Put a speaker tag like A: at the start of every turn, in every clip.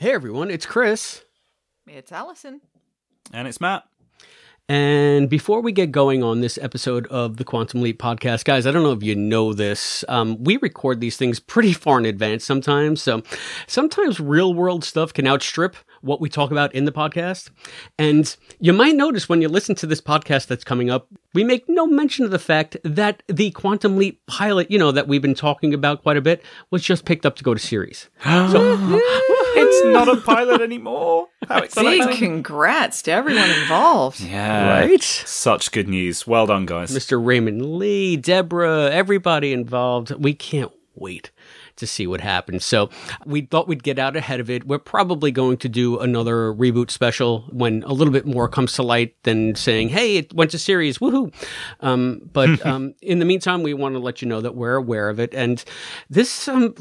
A: Hey everyone, it's Chris.
B: It's Allison.
C: And it's Matt.
A: And before we get going on this episode of the Quantum Leap podcast, guys, I don't know if you know this. Um, we record these things pretty far in advance sometimes. So sometimes real world stuff can outstrip what we talk about in the podcast. And you might notice when you listen to this podcast that's coming up, we make no mention of the fact that the Quantum Leap pilot, you know, that we've been talking about quite a bit, was just picked up to go to series.
C: So it's not a pilot anymore. How
B: Big
C: exciting.
B: congrats to everyone involved.
C: Yeah.
A: Right?
C: Such good news. Well done, guys.
A: Mr. Raymond Lee, Deborah, everybody involved. We can't wait to see what happens. So we thought we'd get out ahead of it. We're probably going to do another reboot special when a little bit more comes to light than saying, "Hey, it went to series, woohoo!" Um, but um, in the meantime, we want to let you know that we're aware of it, and this, um,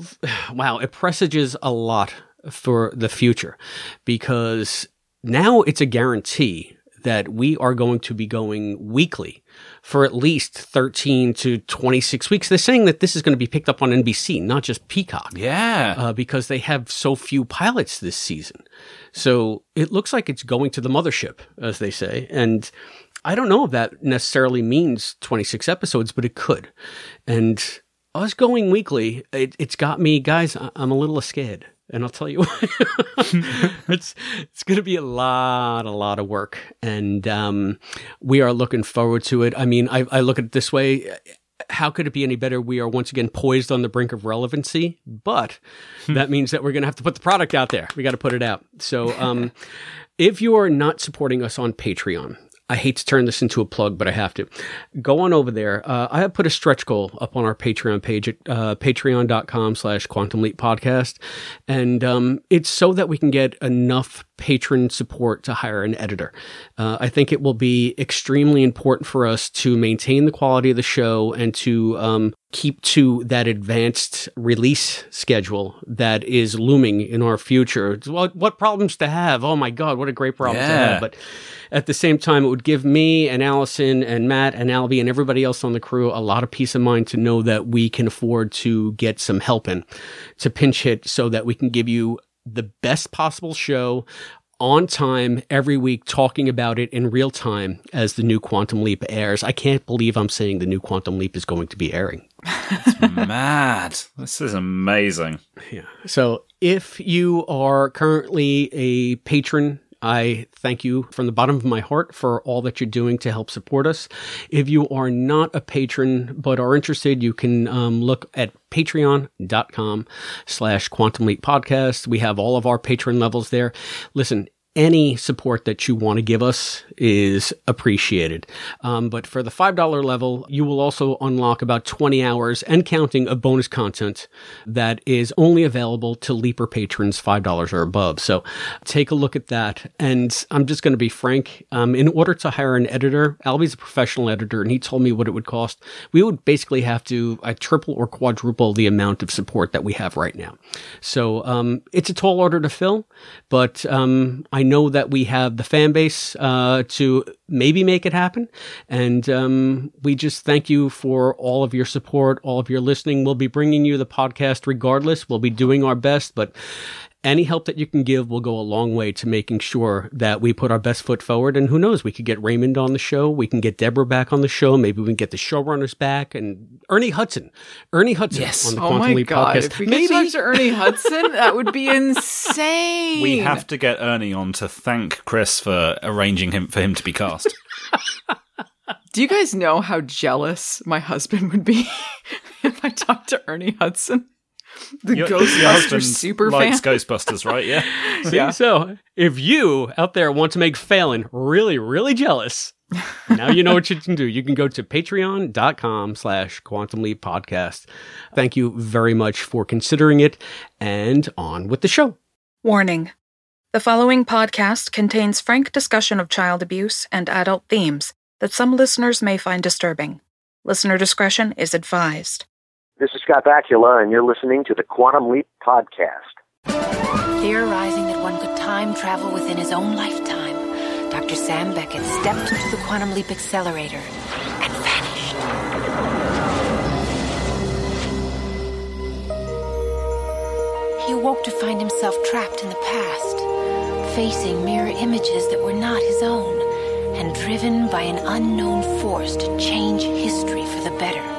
A: wow, it presages a lot for the future because now it's a guarantee that we are going to be going weekly for at least 13 to 26 weeks. They're saying that this is going to be picked up on NBC, not just Peacock,
C: Yeah.
A: uh, because they have so few pilots this season. So it looks like it's going to the mothership, as they say. And I don't know if that necessarily means 26 episodes, but it could. And us going weekly, it, it's got me, guys, I'm a little scared. And I'll tell you why. it's it's going to be a lot, a lot of work, and um, we are looking forward to it. I mean, I, I look at it this way: how could it be any better? We are once again poised on the brink of relevancy, but that means that we're going to have to put the product out there. We got to put it out. So, um, if you are not supporting us on Patreon, I hate to turn this into a plug, but I have to. Go on over there. Uh, I have put a stretch goal up on our Patreon page at uh, patreon.com slash quantum leap podcast. And um, it's so that we can get enough patron support to hire an editor. Uh, I think it will be extremely important for us to maintain the quality of the show and to um, keep to that advanced release schedule that is looming in our future. What, what problems to have? Oh my God, what a great problem to have. But at the same time, it would give me and Allison and Matt and Albie and everybody else on the crew a lot of peace of mind to know that we can afford to get some help in to pinch hit so that we can give you the best possible show on time every week talking about it in real time as the new Quantum Leap airs. I can't believe I'm saying the new Quantum Leap is going to be airing.
C: Mad. This is amazing.
A: Yeah. So if you are currently a patron, I thank you from the bottom of my heart for all that you're doing to help support us. If you are not a patron but are interested, you can um, look at patreon.com slash quantum leap podcast. We have all of our patron levels there. Listen, any support that you want to give us is appreciated. Um, but for the $5 level, you will also unlock about 20 hours and counting of bonus content that is only available to Leaper patrons $5 or above. So take a look at that. And I'm just going to be frank. Um, in order to hire an editor, Albie's a professional editor and he told me what it would cost. We would basically have to uh, triple or quadruple the amount of support that we have right now. So um, it's a tall order to fill, but um, I know that we have the fan base uh, to maybe make it happen. And um, we just thank you for all of your support, all of your listening. We'll be bringing you the podcast regardless. We'll be doing our best, but any help that you can give will go a long way to making sure that we put our best foot forward. And who knows, we could get Raymond on the show. We can get Deborah back on the show. Maybe we can get the showrunners back and Ernie Hudson. Ernie Hudson
C: Yes.
A: on the
B: Oh my
A: Leap
B: god!
A: podcast.
B: If we
A: Maybe
B: talk to Ernie Hudson, that would be insane.
C: We have to get Ernie on to thank Chris for arranging him for him to be cast.
B: Do you guys know how jealous my husband would be if I talked to Ernie Hudson, the
C: Your- your
B: Ghostbusters
C: husband
B: super fan?
C: likes Ghostbusters, right? Yeah.
A: See,
B: Yeah.
A: so if you out there want to make Phelan really, really jealous, now you know what you can do. You can go to patreon.com slash quantum leap podcast. Thank you very much for considering it and on with the show.
D: Warning The following podcast contains frank discussion of child abuse and adult themes that some listeners may find disturbing. Listener discretion is advised.
E: This is Scott Bakula, and you're listening to the Quantum Leap Podcast.
F: Theorizing that one could time travel within his own lifetime, Dr. Sam Beckett stepped into the Quantum Leap Accelerator and vanished. he awoke to find himself trapped in the past, facing mirror images that were not his own, and driven by an unknown force to change history for the better.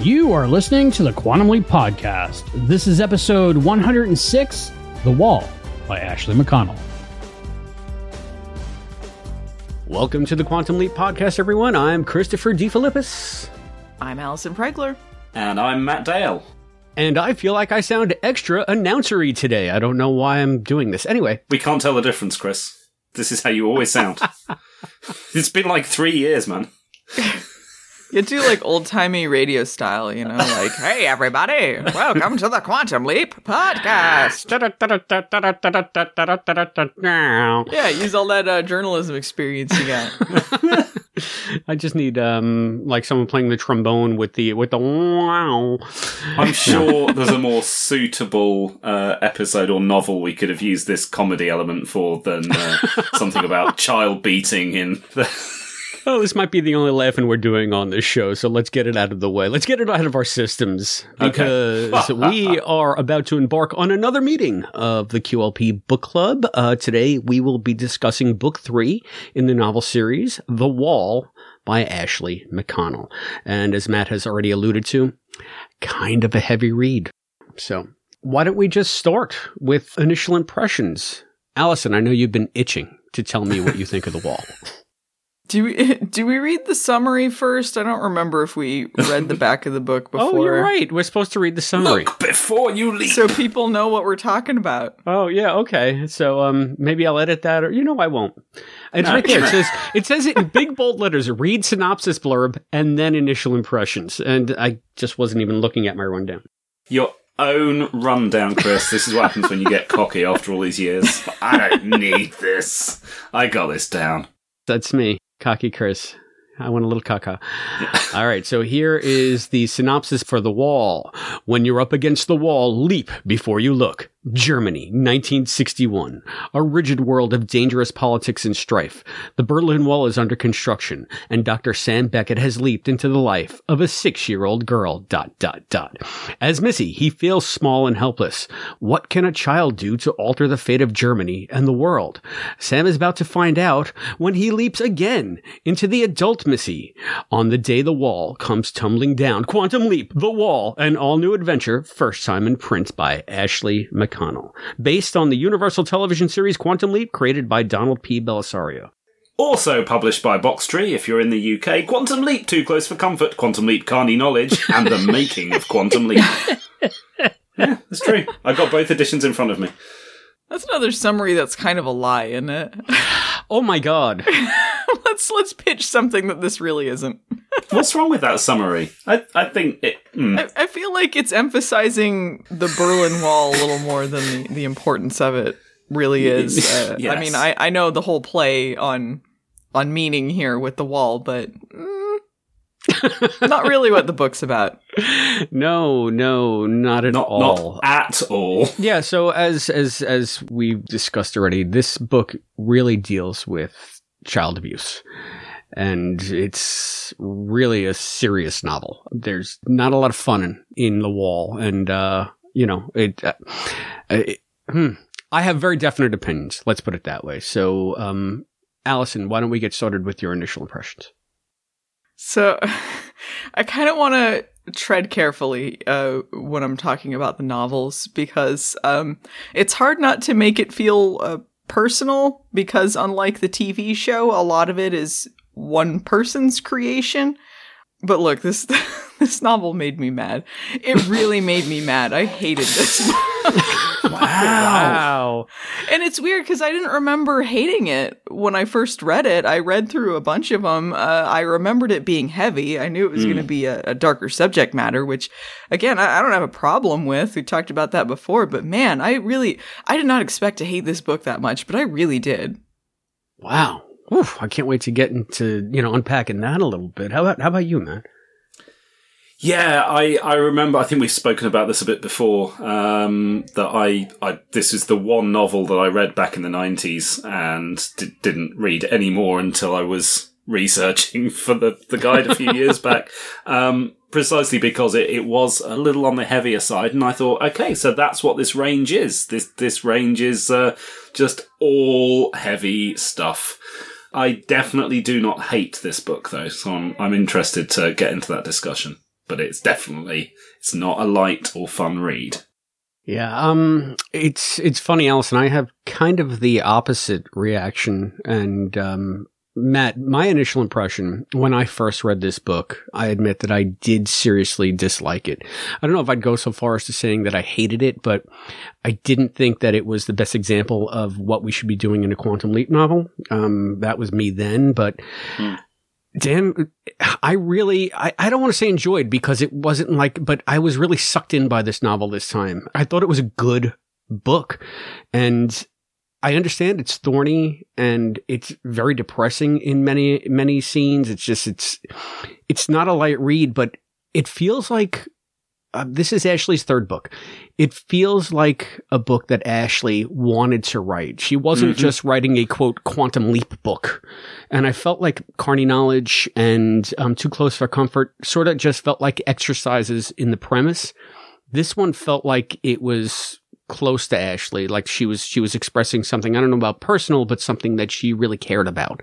G: You are listening to the Quantum Leap Podcast. This is episode 106 The Wall by Ashley McConnell.
A: Welcome to the Quantum Leap Podcast, everyone. I'm Christopher DeFilippis,
B: I'm Allison Pregler.
C: And I'm Matt Dale.
A: and I feel like I sound extra announcery today. I don't know why I'm doing this. Anyway,
C: We can't tell the difference, Chris. This is how you always sound. it's been like three years, man.
B: You do like old timey radio style, you know, like, hey everybody, welcome to the Quantum Leap podcast. Yeah, use all that uh, journalism experience you got.
A: I just need um like someone playing the trombone with the with the wow.
C: I'm sure there's a more suitable uh, episode or novel we could have used this comedy element for than uh, something about child beating in the.
A: Oh, this might be the only laughing we're doing on this show, so let's get it out of the way. Let's get it out of our systems because we are about to embark on another meeting of the QLP Book Club. Uh, today, we will be discussing book three in the novel series, The Wall by Ashley McConnell. And as Matt has already alluded to, kind of a heavy read. So why don't we just start with initial impressions? Allison, I know you've been itching to tell me what you think of The Wall.
B: Do we do we read the summary first? I don't remember if we read the back of the book before.
A: Oh, you're right. We're supposed to read the summary.
C: Look before you leave,
B: So people know what we're talking about.
A: Oh yeah, okay. So um, maybe I'll edit that, or you know, I won't. It's
C: No.
A: right there. It says it says it in big bold letters. Read synopsis blurb and then initial impressions. And I just wasn't even looking at my rundown.
C: Your own rundown, Chris. This is what happens when you get cocky after all these years. I don't need this. I got this down.
A: That's me, cocky Chris. I want a little caca. All right, so here is the synopsis for The Wall. When you're up against the wall, leap before you look. Germany, 1961. A rigid world of dangerous politics and strife. The Berlin Wall is under construction, and Dr. Sam Beckett has leaped into the life of a six-year-old girl. Dot dot dot. As Missy, he feels small and helpless. What can a child do to alter the fate of Germany and the world? Sam is about to find out when he leaps again into the adult Missy. On the day the wall comes tumbling down, Quantum Leap, The Wall, an all-new adventure, first time in print by Ashley McConnell. Based on the Universal television series Quantum Leap, created by Donald P. Bellisario.
C: Also published by Boxtree if you're in the UK, Quantum Leap Too Close for Comfort, Quantum Leap Carny Knowledge, and the Making of Quantum Leap. yeah, that's true. I've got both editions in front of me.
B: That's another summary that's kind of a lie, isn't it?
A: Oh my god.
B: let's let's pitch something that this really isn't.
C: What's wrong with that summary? I, I think it. hmm.
B: I, I feel like it's emphasizing the Berlin Wall a little more than the, the importance of it really is. Uh, I mean, I, I know the whole play on on meaning here with the wall, but mm, not really what the book's about.
A: No, no, not at
C: not,
A: all.
C: not at all.
A: Yeah, so as as as we've discussed already, this book really deals with child abuse. And it's really a serious novel. There's not a lot of fun in, in the wall, and uh, you know it. Uh, it hmm. I have very definite opinions. Let's put it that way. So, um, Allison, why don't we get started with your initial impressions?
B: So I kind of want to tread carefully uh, when I'm talking about the novels because um, it's hard not to make it feel uh, personal because unlike the TV show, a lot of it is one person's creation. But look, this this novel made me mad. It really made me mad. I hated this.
A: Wow.
B: And it's weird because I didn't remember hating it when I first read it. I read through a bunch of them. Uh, I remembered it being heavy. I knew it was going to be a, a darker subject matter, which, again, I, I don't have a problem with. We talked about that before, but man, I really, I did not expect to hate this book that much, but I really did.
A: Wow. Oof, I can't wait to get into, you know, unpacking that a little bit. How about, how about you, Matt?
C: Yeah, I, I remember. I think we've spoken about this a bit before. Um, that I, I this is the one novel that I read back in the nineties and d- didn't read any more until I was researching for the, the guide a few years back. Um, precisely because it, it was a little on the heavier side, and I thought, okay, so that's what this range is. This this range is uh, just all heavy stuff. I definitely do not hate this book though, so I'm I'm interested to get into that discussion but it's definitely it's not a light or fun read.
A: Yeah, um, it's it's funny, Allison. I have kind of the opposite reaction, and um, Matt, my initial impression when I first read this book, I admit that I did seriously dislike it. I don't know if I'd go so far as to saying that I hated it, but I didn't think that it was the best example of what we should be doing in a quantum leap novel. Um, that was me then, but.
C: Hmm.
A: Dan, I really, I, I don't want to say enjoyed because it wasn't like, but I was really sucked in by this novel this time. I thought it was a good book and I understand it's thorny and it's very depressing in many, many scenes. It's just, it's, it's not a light read, but it feels like uh, this is Ashley's third book. It feels like a book that Ashley wanted to write. She wasn't
C: Mm-hmm.
A: just writing a quote quantum leap book. And I felt like Carny Knowledge and um, Too Close for Comfort sort of just felt like exercises in the premise. This one felt like it was close to Ashley, like she was she was expressing something I don't know about personal, but something that she really cared about,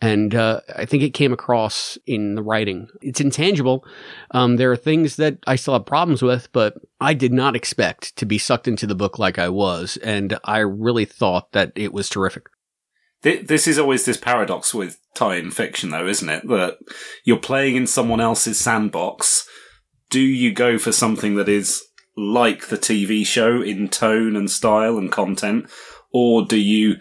A: and uh, I think it came across in the writing. It's intangible. Um, there are things that I still have problems with, but I did not expect to be sucked into the book like I was, and I really thought that it was terrific.
C: This is always this paradox with tie-in fiction, though, isn't it? That you're playing in someone else's sandbox. Do you go for something that is like the TV show in tone and style and content, or do you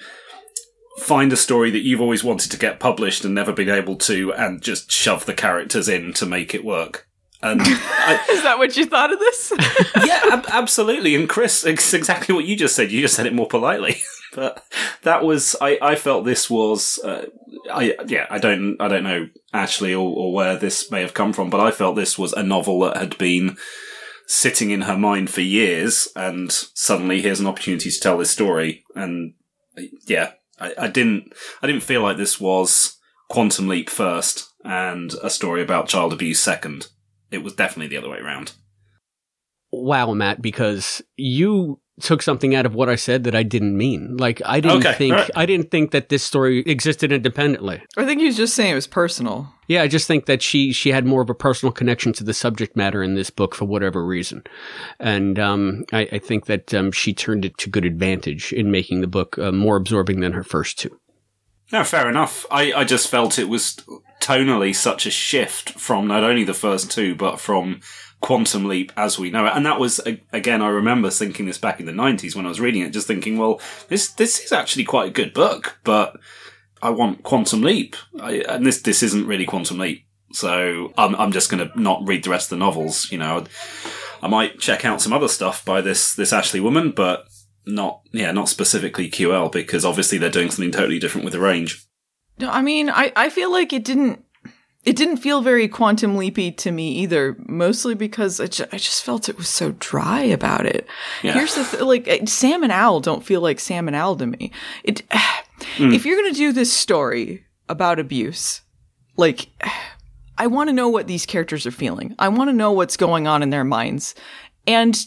C: find a story that you've always wanted to get published and never been able to, and just shove the characters in to make it work? And I,
B: Is that what you thought of this?
C: yeah, ab- absolutely. And Chris, it's exactly what you just said. You just said it more politely, but that was I. I felt this was. Uh, I yeah. I don't. I don't know Ashley or, or where this may have come from, but I felt this was a novel that had been sitting in her mind for years, and suddenly here's an opportunity to tell this story. And yeah, I, I didn't. I didn't feel like this was Quantum Leap first and a story about child abuse second. It was definitely the other way around.
A: Wow, Matt, because you took something out of what I said that I didn't mean. Like I didn't
C: Okay,
A: think
C: all right.
A: I didn't think that this story existed independently.
B: I think he was just saying it was personal.
A: Yeah, I just think that she she had more of a personal connection to the subject matter in this book for whatever reason, and um, I, I think that um, she turned it to good advantage in making the book uh, more absorbing than her first two.
C: No, fair enough. I, I just felt it was tonally such a shift from not only the first two, but from Quantum Leap as we know it. And that was, again, I remember thinking this back in the 90s when I was reading it, just thinking, well, this, this is actually quite a good book, but I want Quantum Leap. I, and this, this isn't really Quantum Leap. So I'm, I'm just going to not read the rest of the novels. You know, I might check out some other stuff by this, this Ashley woman, but not, yeah, not specifically QL because obviously they're doing something totally different with the range.
B: No, I mean, I, I feel like it didn't it didn't feel very quantum leapy to me either. Mostly because I, ju- I just felt it was so dry about it.
C: Yeah.
B: Here's the th- like eh, Sam and Al don't feel like Sam and Al to me. It eh, hmm. if you're gonna do this story about abuse, like eh, I want to know what these characters are feeling. I want to know what's going on in their minds, and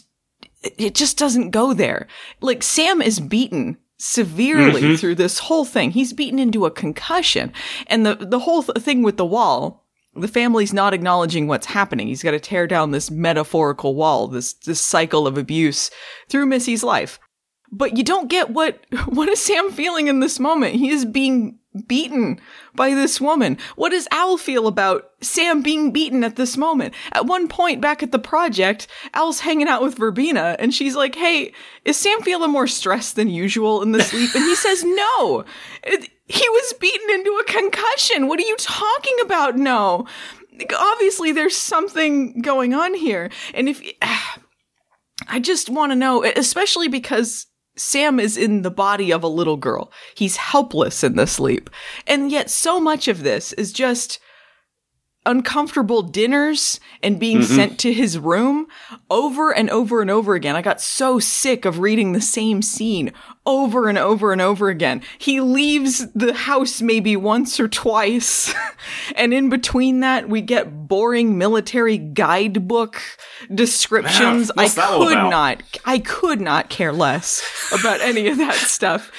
B: it just doesn't go there. Like Sam is beaten severely mm-hmm. through this whole thing. He's beaten into a concussion. And the the whole th- thing with the wall, the family's not acknowledging what's happening. He's got to tear down this metaphorical wall, this this cycle of abuse through Missy's life. But you don't get what what is Sam feeling in this moment? He is being beaten by this woman. What does Al feel about Sam being beaten at this moment? At one point back at the project, Al's hanging out with Verbena and she's like, Hey, is Sam feeling more stressed than usual in the sleep? And he says, No. It, he was beaten into a concussion. What are you talking about? No. Obviously, there's something going on here. And if I just want to know, especially because Sam is in the body of a little girl. He's helpless in the sleep. And yet so much of this is just uncomfortable dinners and being mm-hmm. sent to his room over and over and over again. I got so sick of reading the same scene over and over and over again. He leaves the house maybe once or twice. and in between that, we get boring military guidebook descriptions. I could not, I could not care less about any of that stuff.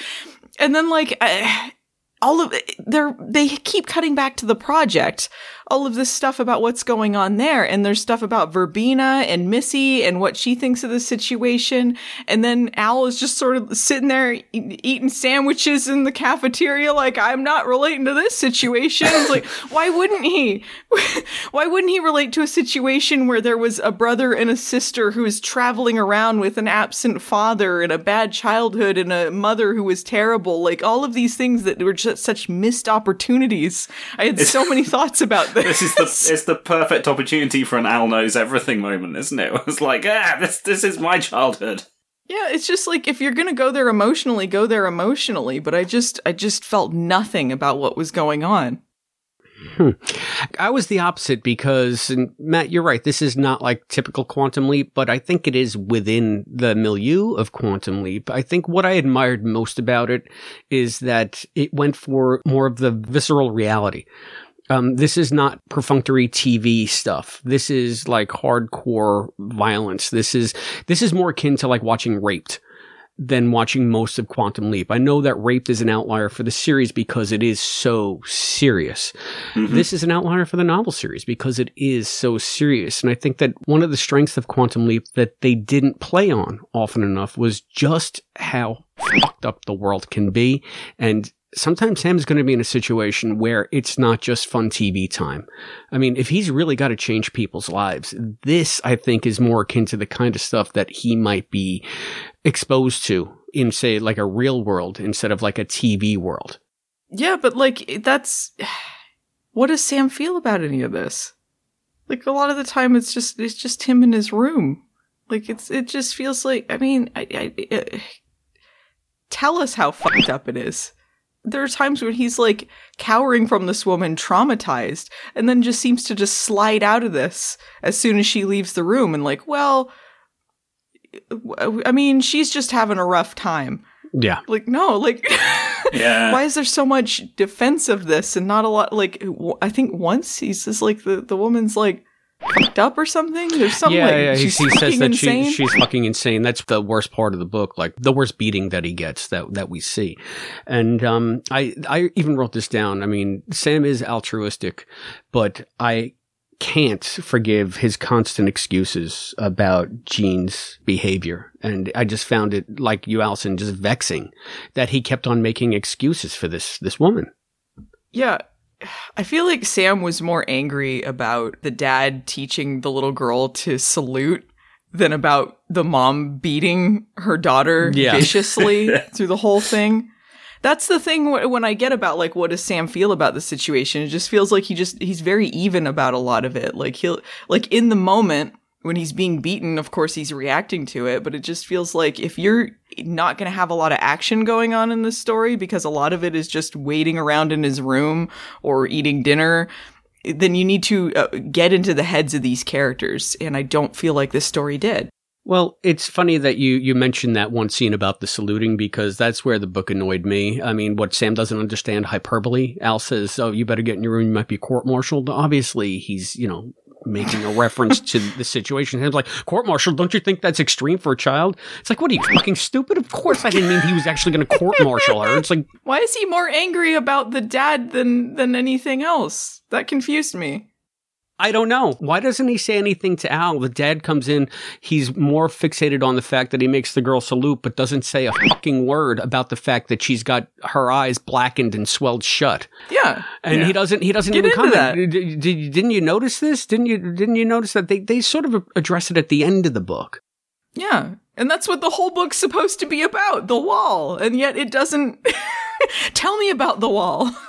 B: And then like, I, all of it, they're, they keep cutting back to the project all of this stuff about what's going on there. And there's stuff about Verbena and Missy and what she thinks of the situation. And then Al is just sort of sitting there e- eating sandwiches in the cafeteria, like, I'm not relating to this situation. It's like, why wouldn't he? why wouldn't he relate to a situation where there was a brother and a sister who was traveling around with an absent father and a bad childhood and a mother who was terrible? Like, all of these things that were just such missed opportunities. I had so many thoughts about this
C: this is the it's the perfect opportunity for an Al knows everything moment, isn't it? It's like, ah, this this is my childhood.
B: Yeah, it's just like if you're gonna go there emotionally, go there emotionally. But I just I just felt nothing about what was going on.
A: Hmm. I was the opposite because, and Matt, you're right. This is not like typical Quantum Leap, but I think it is within the milieu of Quantum Leap. I think what I admired most about it is that it went for more of the visceral reality. Um, this is not perfunctory TV stuff. This is like hardcore violence. This is this is more akin to like watching Raped than watching most of Quantum Leap. I know that Raped is an outlier for the series because it is so serious. Mm-hmm. This is an outlier for the novel series because it is so serious. And I think that one of the strengths of Quantum Leap that they didn't play on often enough was just how fucked up the world can be and sometimes Sam's going to be in a situation where it's not just fun TV time. I mean, if he's really got to change people's lives, this I think is more akin to the kind of stuff that he might be exposed to in say like a real world instead of like a TV world.
B: Yeah, but like that's what does Sam feel about any of this? Like a lot of the time it's just it's just him in his room. Like it's it just feels like I mean, I, I, I tell us how fucked up it is there are times when he's like cowering from this woman, traumatized, and then just seems to just slide out of this as soon as she leaves the room and like, well, I mean, she's just having a rough time.
A: Yeah.
B: Like, no, like,
C: yeah.
B: why is there so much defense of this and not a lot? Like, I think once he's just like, the, the woman's like, fucked up or something? There's something yeah, like yeah. He, he says that she,
A: she's fucking insane. That's the worst part of the book, like the worst beating that he gets that that we see. And um, I I even wrote this down. I mean, Sam is altruistic, but I can't forgive his constant excuses about Jean's behavior. And I just found it, like you, Allison, just vexing that he kept on making excuses for this this woman.
B: Yeah, I feel like Sam was more angry about the dad teaching the little girl to salute than about the mom beating her daughter yeah. viciously through the whole thing. That's the thing when I get about like what does Sam feel about the situation? It just feels like he just he's very even about a lot of it. Like he'll like in the moment when he's being beaten, of course he's reacting to it, but it just feels like if you're not going to have a lot of action going on in this story because a lot of it is just waiting around in his room or eating dinner, then you need to uh, get into the heads of these characters. And I don't feel like this story did.
A: Well, it's funny that you, you mentioned that one scene about the saluting because that's where the book annoyed me. I mean, what Sam doesn't understand hyperbole. Al says, Oh, you better get in your room. You might be court martialed. Obviously, he's, you know, making a reference to the situation. And I'm like, court martial, don't you think that's extreme for a child? It's like, what are you fucking stupid? Of course I didn't mean he was actually going to court martial her. It's like,
B: why is he more angry about the dad than than anything else? That confused me.
A: I don't know. Why doesn't he say anything to Al? The dad comes in. He's more fixated on the fact that he makes the girl salute, but doesn't say a fucking word about the fact that she's got her eyes blackened and swelled shut.
B: Yeah.
A: And
C: Yeah.
A: he doesn't. He doesn't
B: Get
A: even comment.
B: that.
A: Did, did, didn't you notice this? Didn't you? Didn't you notice that they they sort of address it at the end of the book?
B: Yeah. And that's what the whole book's supposed to be about the wall. And yet it doesn't. Tell me about the wall.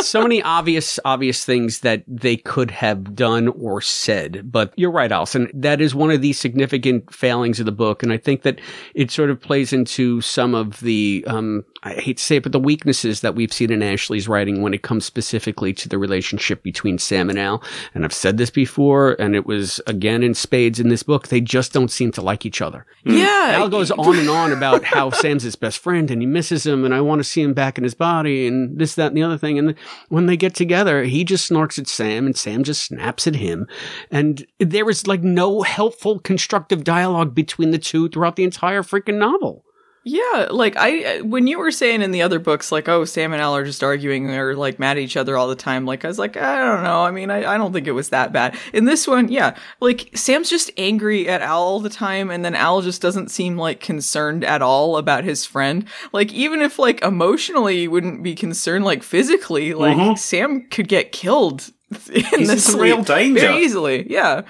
A: so many obvious obvious things that they could have done or said but you're right Allison that is one of the significant failings of the book and I think that it sort of plays into some of the um I hate to say it but the weaknesses that we've seen in Ashley's writing when it comes specifically to the relationship between Sam and Al and I've said this before and it was again in spades in this book they just don't seem to like each other
B: Yeah.
A: Al goes on and on about how Sam's his best friend and he misses him and I want to see him back in his body and this, that, and the other thing. And when they get together, he just snorks at Sam and Sam just snaps at him. And there is like no helpful, constructive dialogue between the two throughout the entire freaking novel.
B: Yeah, like I when you were saying in the other books, like oh Sam and Al are just arguing or like mad at each other all the time. Like I was like I don't know. I mean I, I don't think it was that bad. In this one, yeah, like Sam's just angry at Al all the time, and then Al just doesn't seem like concerned at all about his friend. Like even if like emotionally he wouldn't be concerned, like physically, like
C: Mhm.
B: Sam could get killed in
C: He's
B: this
C: real danger.
B: very easily. Yeah.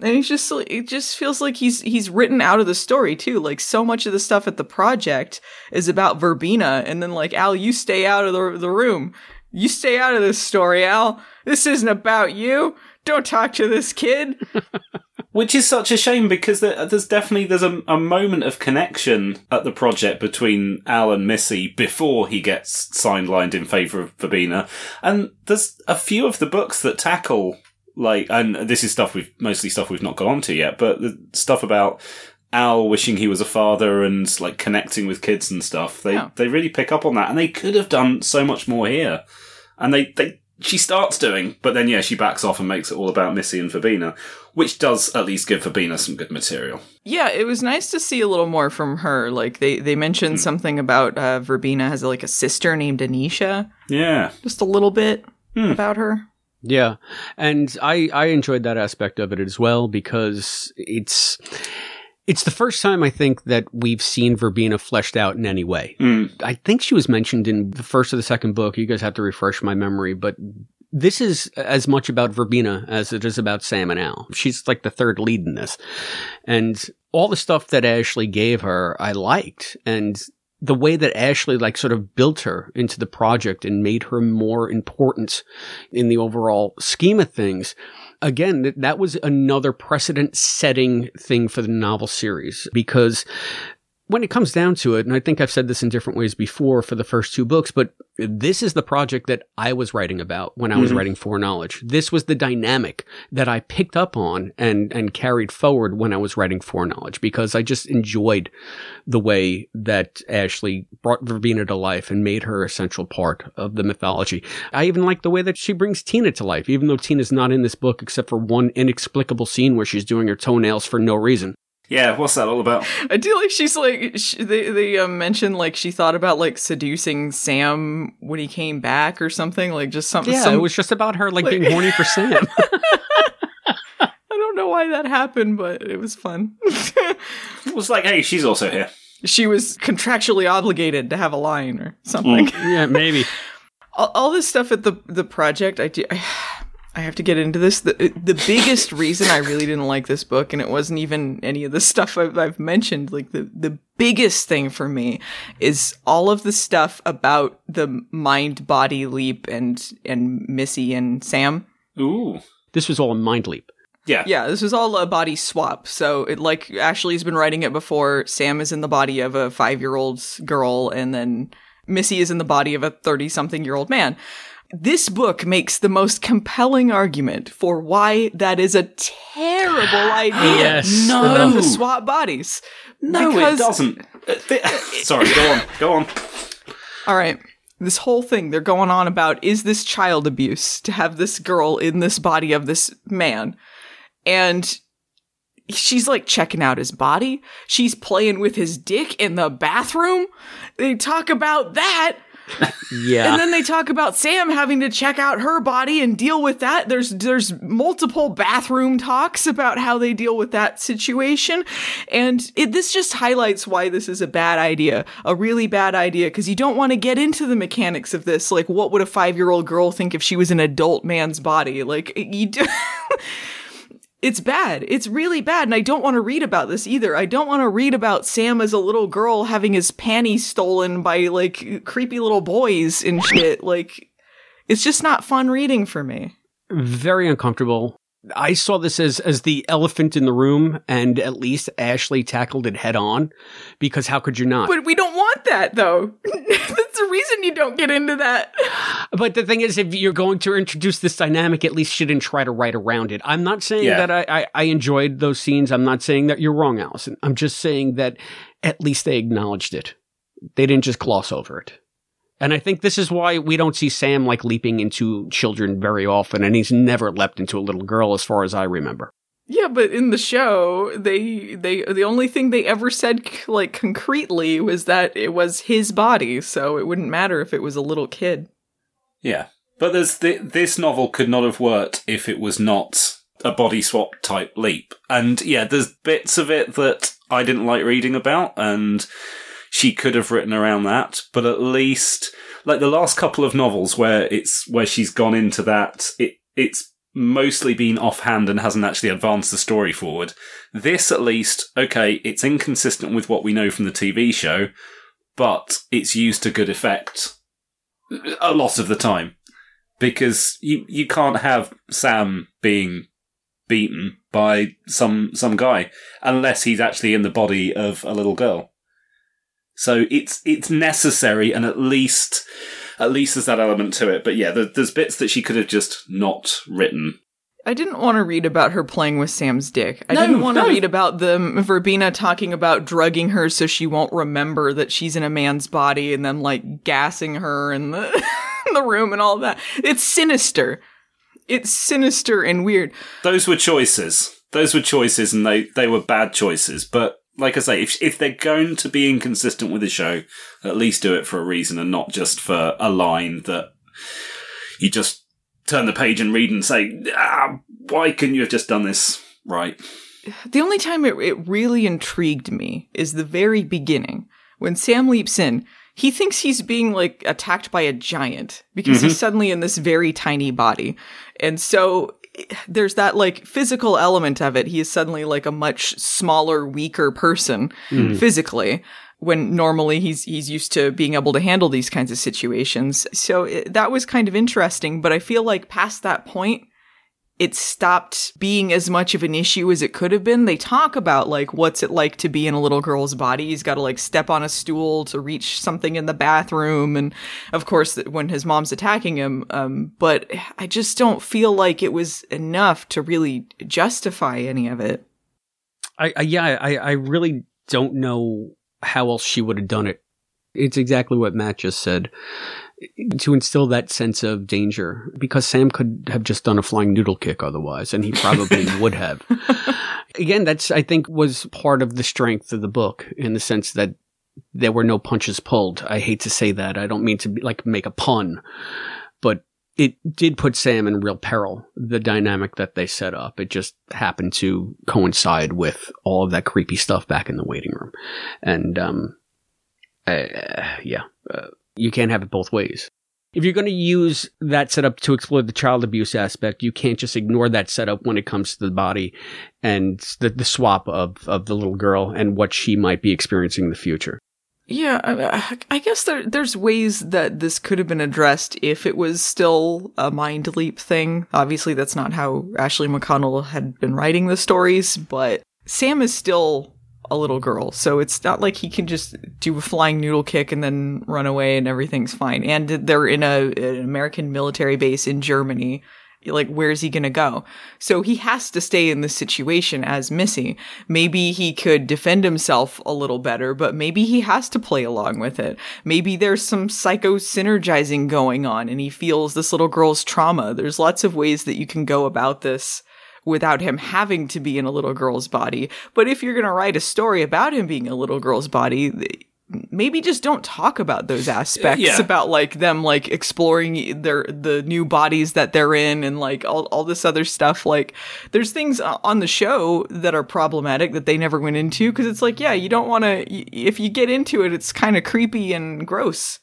B: And he's just it just feels like he's he's written out of the story too. Like so much of the stuff at the project is about Verbena, and then like Al, you stay out of the the room. You stay out of this story, Al. This isn't about you. Don't talk to this kid.
C: Which is such a shame because there, there's definitely there's a, a moment of connection at the project between Al and Missy before he gets sidelined in favour of Verbena, and there's a few of the books that tackle like, and this is stuff we've mostly stuff we've not got onto yet, but the stuff about Al wishing he was a father and like connecting with kids and stuff. They
B: Yeah.
C: they really pick up on that, and they could have done so much more here, and they they. She starts doing, but then yeah, she backs off and makes it all about Missy and Verbena, which does at least give Verbena some good material.
B: Yeah, it was nice to see a little more from her. Like they they mentioned something about uh, Verbena has like a sister named Anisha.
C: Yeah.
B: Just a little bit
C: Hmm.
B: about her.
A: Yeah. And I, I enjoyed that aspect of it as well because it's, it's the first time I think that we've seen Verbena fleshed out in any way.
C: Mm.
A: I think she was mentioned in the first or the second book. You guys have to refresh my memory, but this is as much about Verbena as it is about Sam and Al. She's like the third lead in this. And all the stuff that Ashley gave her, I liked. And the way that Ashley like sort of built her into the project and made her more important in the overall scheme of things. Again, that was another precedent setting thing for the novel series because when it comes down to it, and I think I've said this in different ways before for the first two books, but this is the project that I was writing about when I was
C: Mhm.
A: writing Foreknowledge. This was the dynamic that I picked up on and, and carried forward when I was writing Foreknowledge because I just enjoyed the way that Ashley brought Verbena to life and made her a central part of the mythology. I even like the way that she brings Tina to life, even though Tina's not in this book except for one inexplicable scene where she's doing her toenails for no reason.
C: Yeah, what's that all about?
B: I do like she's like she, they they um, mentioned like she thought about like seducing Sam when he came back or something like just something.
A: Yeah,
B: some,
A: it was just about her like
B: like-
A: being horny for Sam.
B: I don't know why that happened, but it was fun.
C: It was like, hey, she's also here.
B: she was contractually obligated to have a line or something.
A: yeah, maybe.
B: all, all this stuff at the the project i do I, I have to get into this the the biggest reason i really didn't like this book and it wasn't even any of the stuff I've, I've mentioned like the the biggest thing for me is all of the stuff about the mind body leap and and missy and sam
C: Ooh.
A: This was all a mind leap.
C: Yeah.
B: yeah, this was all a body swap. So it like Ashley's been writing it before. Sam is in the body of a five year old girl, and then Missy is in the body of a thirty something year old man. This book makes the most compelling argument for why that is a terrible idea.
A: Yes.
C: No.
B: them to swap bodies.
C: No,
B: Because-
C: it doesn't. Sorry, go on. Go on.
B: All right. This whole thing they're going on about is this child abuse to have this girl in this body of this man. And she's like checking out his body. She's playing with his dick in the bathroom. They talk about that.
A: Yeah.
B: And then they talk about Sam having to check out her body and deal with that. There's there's multiple bathroom talks about how they deal with that situation, and it, this just highlights why this is a bad idea, a really bad idea, because you don't want to get into the mechanics of this. Like, what would a five year old girl think if she was an adult man's body? Like, you do. it's bad. It's really bad. And I don't want to read about this either. I don't want to read about Sam as a little girl having his panties stolen by like creepy little boys and shit. Like, it's just not fun reading for me.
A: Very uncomfortable. I saw this as as the elephant in the room, and at least Ashley tackled it head on, because how could you not?
B: But we don't want that though. That's the reason you don't get into that.
A: But the thing is, if you're going to introduce this dynamic, at least shouldn't try to write around it. I'm not saying
C: Yeah.
A: that I, I, I enjoyed those scenes. I'm not saying that you're wrong, Allison. I'm just saying that at least they acknowledged it. They didn't just gloss over it. And I think this is why we don't see Sam like leaping into children very often, and he's never leapt into a little girl as far as I remember.
B: Yeah, but in the show, they they the only thing they ever said like concretely was that it was his body, so it wouldn't matter if it was a little kid.
C: Yeah, but there's th- this novel could not have worked if it was not a body swap type leap. And yeah, there's bits of it that I didn't like reading about, and she could have written around that. But at least, like the last couple of novels where it's where she's gone into that, it it's mostly been offhand and hasn't actually advanced the story forward. This, at least, okay, it's inconsistent with what we know from the TV show, but it's used to good effect a lot of the time because you you can't have Sam being beaten by some some guy unless he's actually in the body of a little girl. So it's it's necessary, and at least at least there's that element to it. But yeah, there, there's bits that she could have just not written.
B: I didn't want to read about her playing with Sam's dick. I
C: No,
B: didn't want to read about the Verbena talking about drugging her so she won't remember that she's in a man's body and then like gassing her in the in the room and all that. It's sinister. It's sinister and weird.
C: Those were choices. Those were choices, and they they were bad choices. But like I say, if if they're going to be inconsistent with the show, at least do it for a reason and not just for a line that you just turn the page and read and say, ah, why couldn't you have just done this right?
B: The only time it, it really intrigued me is the very beginning when Sam leaps in. He thinks he's being like attacked by a giant because he's suddenly in this very tiny body. And so there's that like physical element of it. He is suddenly like a much smaller, weaker person mm. physically when normally he's he's used to being able to handle these kinds of situations. So it, that was kind of interesting, but I feel like past that point it stopped being as much of an issue as it could have been. They talk about like what's it like to be in a little girl's body. He's got to like step on a stool to reach something in the bathroom, and of course when his mom's attacking him. Um, but I just don't feel like it was enough to really justify any of it.
A: I, I yeah, I, I really don't know how else she would have done it. It's exactly what Matt just said. To instill that sense of danger, because Sam could have just done a flying noodle kick otherwise, and he probably would have. Again, that's, I think, was part of the strength of the book in the sense that there were no punches pulled. I hate to say that. I don't mean to like make a pun, but it did put Sam in real peril, the dynamic that they set up. It just happened to coincide with all of that creepy stuff back in the waiting room. And, um, uh, yeah, uh, you can't have it both ways. If you're going to use that setup to explore the child abuse aspect, you can't just ignore that setup when it comes to the body and the, the swap of, of the little girl and what she might be experiencing in the future.
B: Yeah, I, I guess there, there's ways that this could have been addressed if it was still a mind leap thing. Obviously, that's not how Ashley McConnell had been writing the stories, but Sam is still a little girl, so it's not like he can just do a flying noodle kick and then run away and everything's fine. And they're in a, an American military base in Germany. Like, where's he gonna go? So he has to stay in this situation as Missy. Maybe he could defend himself a little better, but maybe he has to play along with it. Maybe there's some psycho synergizing going on and he feels this little girl's trauma. There's lots of ways that you can go about this without him having to be in a little girl's body. But if you're gonna write a story about him being a little girl's body, maybe just don't talk about those aspects
C: Yeah.
B: about like them like exploring their the new bodies that they're in and like all, all this other stuff like there's things on the show that are problematic that they never went into because it's like yeah you don't want to if you get into it it's kind of creepy and gross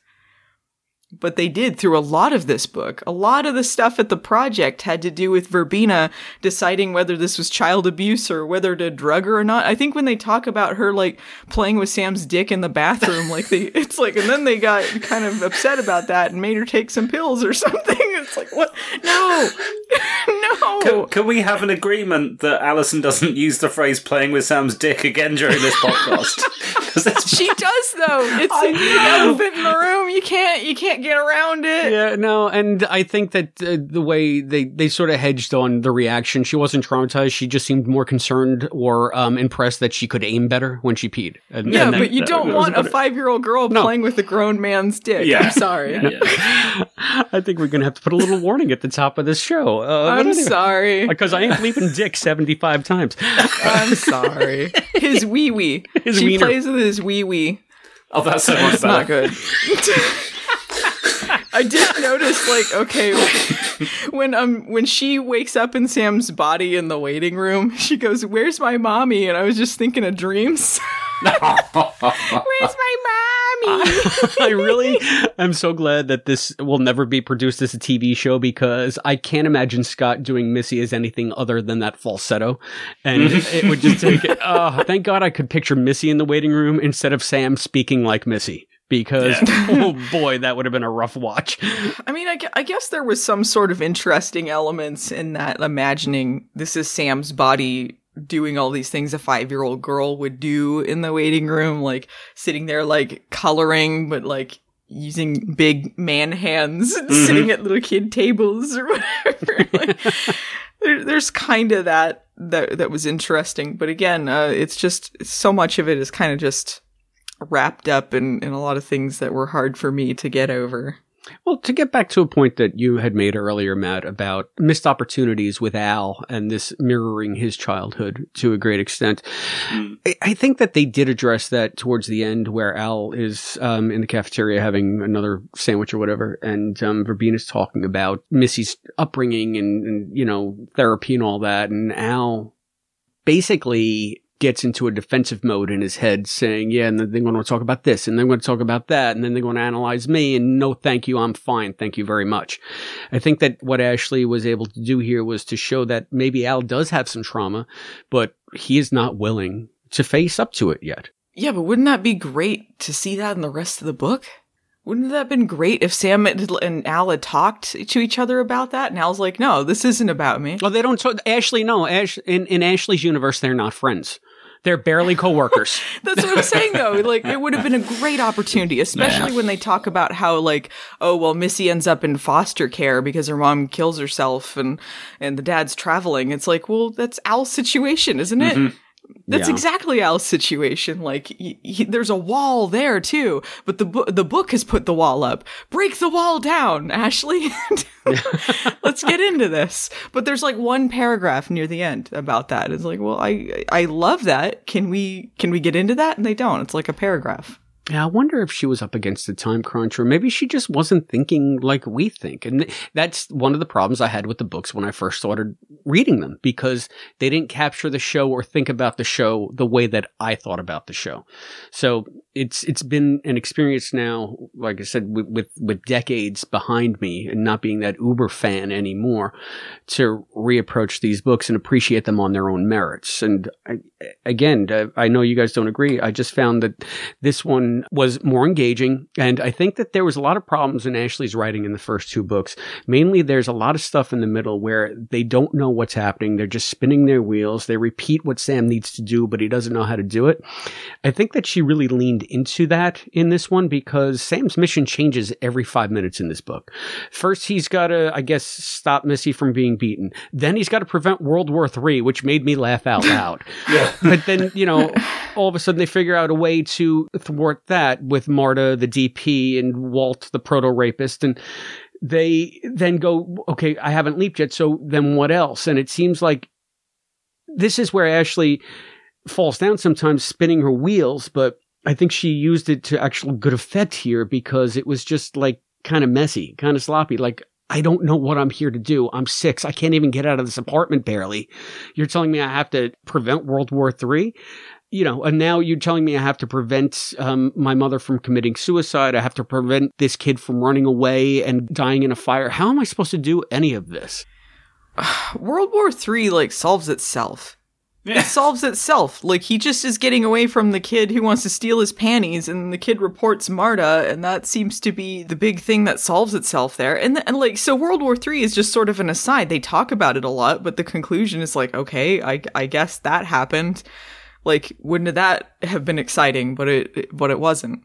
B: but they did through a lot of this book. A lot of the stuff at the project had to do with Verbena deciding whether this was child abuse or whether to drug her or not. I think when they talk about her like playing with Sam's dick in the bathroom, like they, it's like, and then they got kind of upset about that and made her take some pills or something. It's like, what? No, no.
C: Can, can we have an agreement that Allison doesn't use the phrase "playing with Sam's dick" again during this podcast?
B: She does though. It's
C: I
B: a big
C: know.
B: elephant in the room. You can't, you can't get around it.
A: Yeah, no, and I think that uh, the way they, they sort of hedged on the reaction, she wasn't traumatized. She just seemed more concerned or um, impressed that she could aim better when she peed. And,
B: Yeah,
A: and that-
B: but you don't
A: was
B: want a five year old girl
A: No.
B: playing with a grown man's dick.
C: Yeah.
B: I'm sorry.
C: Yeah, yeah.
A: I think we're gonna have to put a little warning at the top of this show. Uh,
B: I'm
A: anyway,
B: sorry.
A: because I ain't bleeping dick seventy five times.
B: I'm sorry. His wee wee. She
A: wiener.
B: plays with his wee wee.
C: Oh, that's so much
B: It's not good. I did notice, like, okay, when um when she wakes up in Sam's body in the waiting room, she goes, "Where's my mommy?" And I was just thinking of dreams. Where's my mommy?
A: I really I'm so glad that this will never be produced as a TV show because I can't imagine Scott doing Missy as anything other than that falsetto. And it would just take it. Oh, thank God I could picture Missy in the waiting room instead of Sam speaking like Missy. Because, oh boy, that would have been a rough watch.
B: I mean, I, I guess there was some sort of interesting elements in that imagining this is Sam's body doing all these things a five year old girl would do in the waiting room, like sitting there, like coloring, but like using big man hands, and sitting at little kid tables or whatever. like, there, there's kind of that, that, that was interesting. But again, uh, it's just so much of it is kind of just wrapped up in, in a lot of things that were hard for me to get over.
A: Well, to get back to a point that you had made earlier, Matt, about missed opportunities with Al and this mirroring his childhood to a great extent, I, I think that they did address that towards the end where Al is um, in the cafeteria having another sandwich or whatever, and um, Verbena's talking about Missy's upbringing and, and, you know, therapy and all that, and Al basically gets into a defensive mode in his head saying, yeah, and then they're going to talk about this and then they're going to talk about that and then they're going to analyze me and no, thank you. I'm fine. Thank you very much. I think that what Ashley was able to do here was to show that maybe Al does have some trauma, but he is not willing to face up to it yet.
B: Yeah, but wouldn't that be great to see that in the rest of the book? Wouldn't that have been great if Sam and Al had talked to each other about that? And Al's like, no, this isn't about me.
A: Well, they don't talk. Ashley, no. Ash, in, in Ashley's universe, they're not friends. They're barely coworkers.
B: That's what I'm saying, though. Like, it would have been a great opportunity, especially when they talk about how, like, oh, well, Missy ends up in foster care because her mom kills herself and, and the dad's traveling. It's like, well, that's Al's situation, isn't it? Mm-hmm. That's
A: Yeah.
B: exactly Al's situation. Like, y- y- there's a wall there too, but the bu- the book has put the wall up. Break the wall down, Ashley. Let's get into this. But there's like one paragraph near the end about that. It's like, well, I I love that. Can we can we get into that? And they don't. It's like a paragraph.
A: Yeah, I wonder if she was up against a time crunch or maybe she just wasn't thinking like we think. And th- that's one of the problems I had with the books when I first started reading them because they didn't capture the show or think about the show the way that I thought about the show. So it's it's been an experience now, like I said, with with, with decades behind me and not being that uber fan anymore to reapproach these books and appreciate them on their own merits. And I, again, uh, I know you guys don't agree. I just found that this one was more engaging. And I think that there was a lot of problems in Ashley's writing in the first two books. Mainly, there's a lot of stuff in the middle where they don't know what's happening. They're just spinning their wheels. They repeat what Sam needs to do, but he doesn't know how to do it. I think that she really leaned into that in this one because Sam's mission changes every five minutes in this book. First, he's got to, I guess, stop Missy from being beaten. Then he's got to prevent World War III, which made me laugh out loud. But then, you know, all of a sudden they figure out a way to thwart that with Marta, the DP, and Walt, the proto rapist. And they then go, okay, I haven't leaped yet. So then what else? And it seems like this is where Ashley falls down sometimes spinning her wheels, but I think she used it to actual good effect here because it was just like kind of messy, kind of sloppy. Like, I don't know what I'm here to do. I'm six. I can't even get out of this apartment barely. You're telling me I have to prevent World War III? You know, and now you're telling me I have to prevent um, my mother from committing suicide. I have to prevent this kid from running away and dying in a fire. How am I supposed to do any of this?
B: World War III like solves itself. It solves itself. Like he just is getting away from the kid who wants to steal his panties, and the kid reports Marta, and that seems to be the big thing that solves itself there. And, and like so, World War Three is just sort of an aside. They talk about it a lot, but the conclusion is like, okay, I I guess that happened. Like, wouldn't that have been exciting? But it but it wasn't.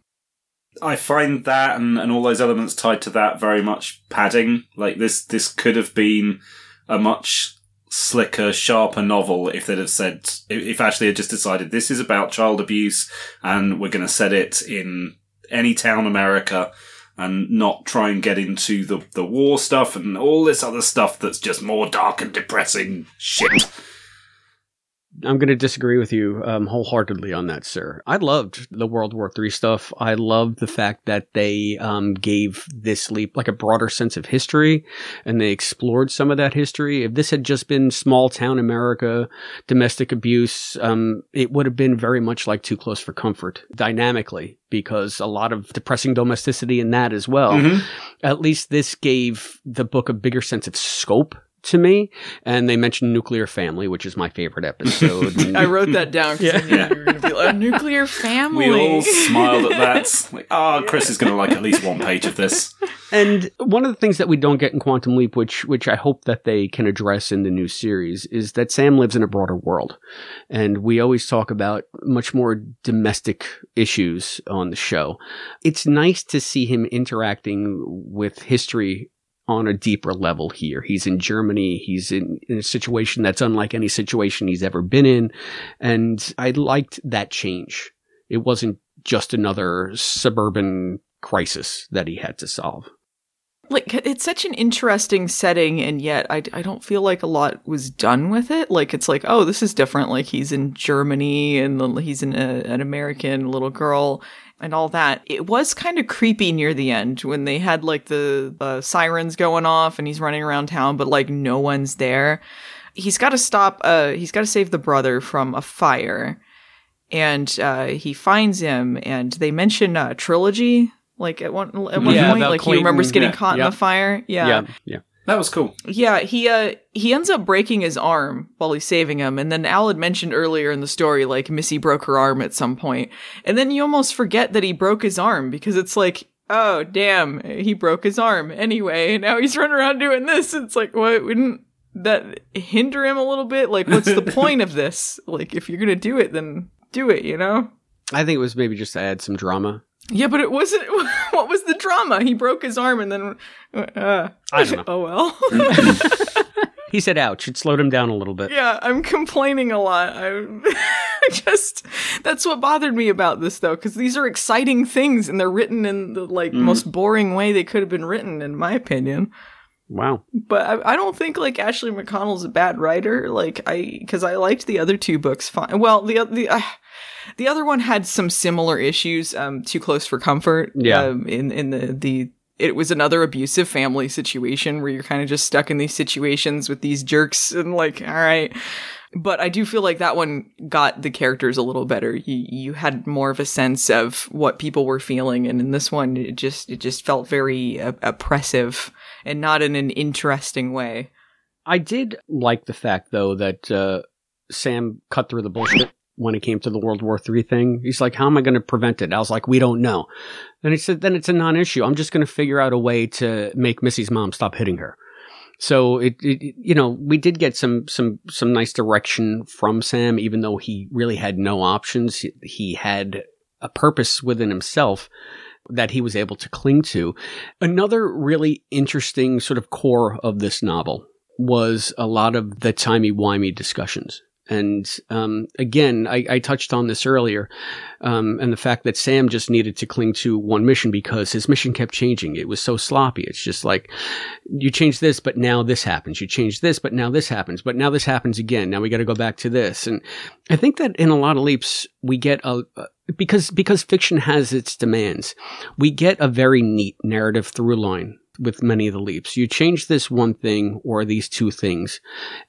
C: I find that and, and all those elements tied to that very much padding. Like this, this could have been a much slicker, sharper novel if they'd have said, if Ashley had just decided this is about child abuse and we're going to set it in any town America and not try and get into the, the war stuff and all this other stuff that's just more dark and depressing shit.
A: I'm going to disagree with you um, wholeheartedly on that, sir. I loved the World War III stuff. I loved the fact that they um, gave this leap like a broader sense of history and they explored some of that history. If this had just been small town America, domestic abuse, um, it would have been very much like Too Close for Comfort dynamically because a lot of depressing domesticity in that as well.
C: Mhm.
A: At least this gave the book a bigger sense of scope to me. And they mentioned nuclear family, which is my favorite episode.
B: I wrote that down because I knew
C: Yeah.
B: you were going to be like oh, nuclear family.
C: We all smiled at that. Like, oh, Chris is going to like at least one page of this.
A: And one of the things that we don't get in Quantum Leap, which which I hope that they can address in the new series, is that Sam lives in a broader world, and we always talk about much more domestic issues on the show. It's nice to see him interacting with history on a deeper level here. He's in Germany. He's in, in a situation that's unlike any situation he's ever been in, and I liked that change. It wasn't just another suburban crisis that he had to solve.
B: Like it's such an interesting setting and yet I, I don't feel like a lot was done with it. Like it's like oh this is different. Like he's in germany and he's in a, an american little girl and all that. It was kind of creepy near the end when they had like the, sirens going off and he's running around town but like no one's there. He's got to stop uh he's got to save the brother from a fire and uh he finds him and they mention a trilogy like at one at one
A: Yeah,
B: point
A: about
B: like he remembers getting
A: yeah,
B: caught in
A: yeah.
B: the fire yeah.
A: yeah, yeah.
C: That was cool.
B: Yeah, he uh he ends up breaking his arm while he's saving him, and then Al had mentioned earlier in the story like Missy broke her arm at some point, and then you almost forget that he broke his arm because it's like, oh damn, he broke his arm anyway, now he's running around doing this. It's like, what wouldn't that hinder him a little bit? Like, what's the point of this? Like, if you're gonna do it, then do it, you know?
A: I think it was maybe just to add some drama.
B: Yeah, but it wasn't. What was the drama? He broke his arm, and then uh,
A: I don't know.
B: Oh well.
A: He said, "Ouch!" It slowed him down a little bit.
B: Yeah, I'm complaining a lot. I I just that's what bothered me about this though, because these are exciting things and they're written in the like most boring way they could have been written, in my opinion.
A: Wow.
B: But I, I don't think like Ashley McConnell's a bad writer. Like I, because I liked the other two books fine. Well, the the uh, the other one had some similar issues. Um, too close for comfort.
A: Yeah.
B: Um, in in the the it was another abusive family situation where you're kind of just stuck in these situations with these jerks and like, all right. But I do feel like that one got the characters a little better. You you had more of a sense of what people were feeling, and in this one, it just it just felt very uh, oppressive and not in an interesting way.
A: I did like the fact though that uh, Sam cut through the bullshit when it came to the World War III thing. He's like, "How am I going to prevent it?" I was like, "We don't know." And he said, "Then it's a non-issue. I'm just going to figure out a way to make Missy's mom stop hitting her." So it, it, you know, we did get some some some nice direction from Sam, even though he really had no options. He, he had a purpose within himself that he was able to cling to. Another really interesting sort of core of this novel was a lot of the timey wimey discussions. And um, again, I, I, touched on this earlier, um, and the fact that Sam just needed to cling to one mission because his mission kept changing. It was so sloppy. It's just like you change this, but now this happens. You change this, but now this happens. But now this happens again. Now we got to go back to this. And I think that in a lot of leaps, we get a, because because fiction has its demands, we get a very neat narrative through line with many of the leaps. You change this one thing or these two things,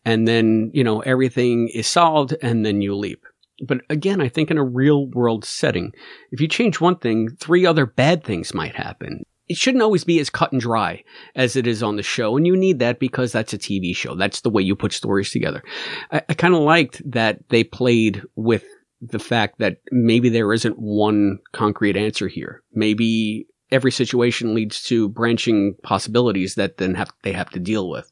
A: and then, you know, everything is solved and then you leap. But again, I think in a real world setting, if you change one thing, three other bad things might happen. It shouldn't always be as cut and dry as it is on the show. And you need that because that's a TV show. That's the way you put stories together. I, I kind of liked that they played with the fact that maybe there isn't one concrete answer here. Maybe every situation leads to branching possibilities that then have they have to deal with.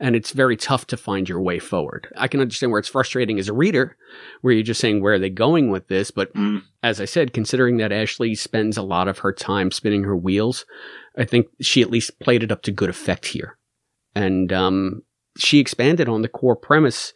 A: And it's very tough to find your way forward. I can understand where it's frustrating as a reader, where you're just saying, where are they going with this? But mm. as I said, considering that Ashley spends a lot of her time spinning her wheels, I think she at least played it up to good effect here. And um, she expanded on the core premise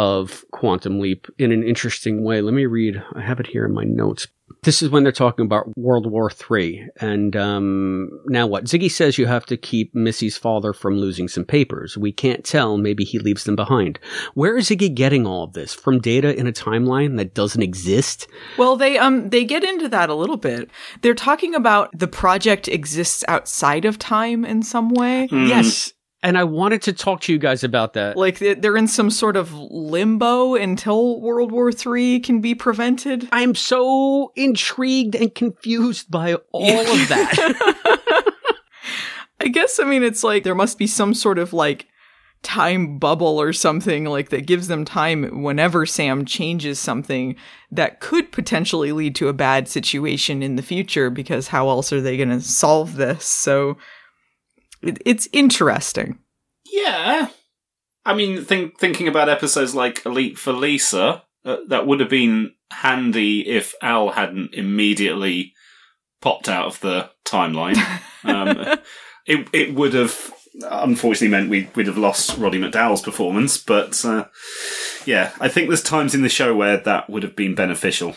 A: of Quantum Leap in an interesting way. Let me read, I have it here in my notes. This is when they're talking about World War III. And um, now what? Ziggy says you have to keep Missy's father from losing some papers. We can't tell. Maybe he leaves them behind. Where is Ziggy getting all of this? From data in a timeline that doesn't exist?
B: Well, they um they get into that a little bit. They're talking about the project exists outside of time in some way.
A: Mm. Yes and I wanted to talk to you guys about that.
B: Like they're in some sort of limbo until World War III can be prevented.
A: I'm so intrigued and confused by all of that.
B: I guess I mean it's like there must be some sort of like time bubble or something like that gives them time whenever Sam changes something that could potentially lead to a bad situation in the future because how else are they going to solve this? So it's interesting.
C: Yeah. I mean, think, thinking about episodes like A Leap for Lisa, uh, that would have been handy if Al hadn't immediately popped out of the timeline. Um, it it would have unfortunately meant we would have lost Roddy McDowall's performance, but uh, yeah, I think there's times in the show where that would have been beneficial.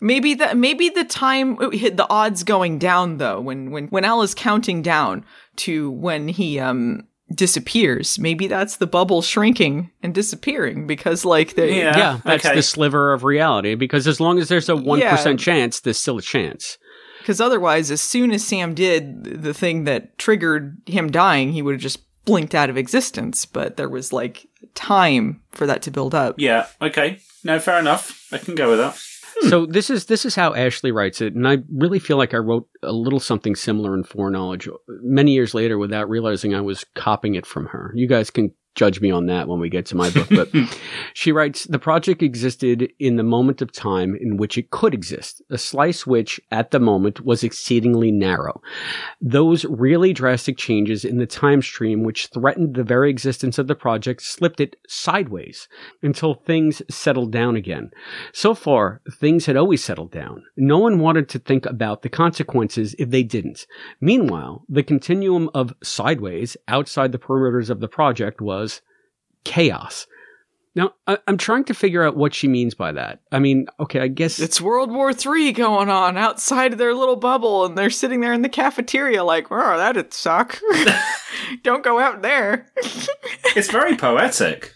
B: Maybe the maybe the time the odds going down though when when when Al is counting down to when he um disappears. Maybe that's the bubble shrinking and disappearing because like
A: the yeah, yeah that's okay. the sliver of reality because as long as there's a 1% yeah. chance there's still a chance.
B: Because otherwise as soon as Sam did the thing that triggered him dying, he would have just blinked out of existence, but there was like time for that to build up.
C: Yeah, okay. No, fair enough. I can go with that.
A: Hmm. So this is this is how Ashley writes it, and I really feel like I wrote a little something similar in foreknowledge many years later without realizing I was copying it from her. You guys can judge me on that when we get to my book. But she writes, the project existed in the moment of time in which it could exist, a slice which at the moment was exceedingly narrow. Those really drastic changes in the time stream which threatened the very existence of the project slipped it sideways until things settled down again. So far, things had always settled down. No one wanted to think about the consequences if they didn't. Meanwhile, the continuum of sideways outside the perimeters of the project was chaos. Now, I, am trying to figure out what she means by that. I mean, okay, I guess
B: it's World War Three going on outside of their little bubble, and they're sitting there in the cafeteria, like, "Oh, that'd suck. Don't go out there."
C: it's very poetic.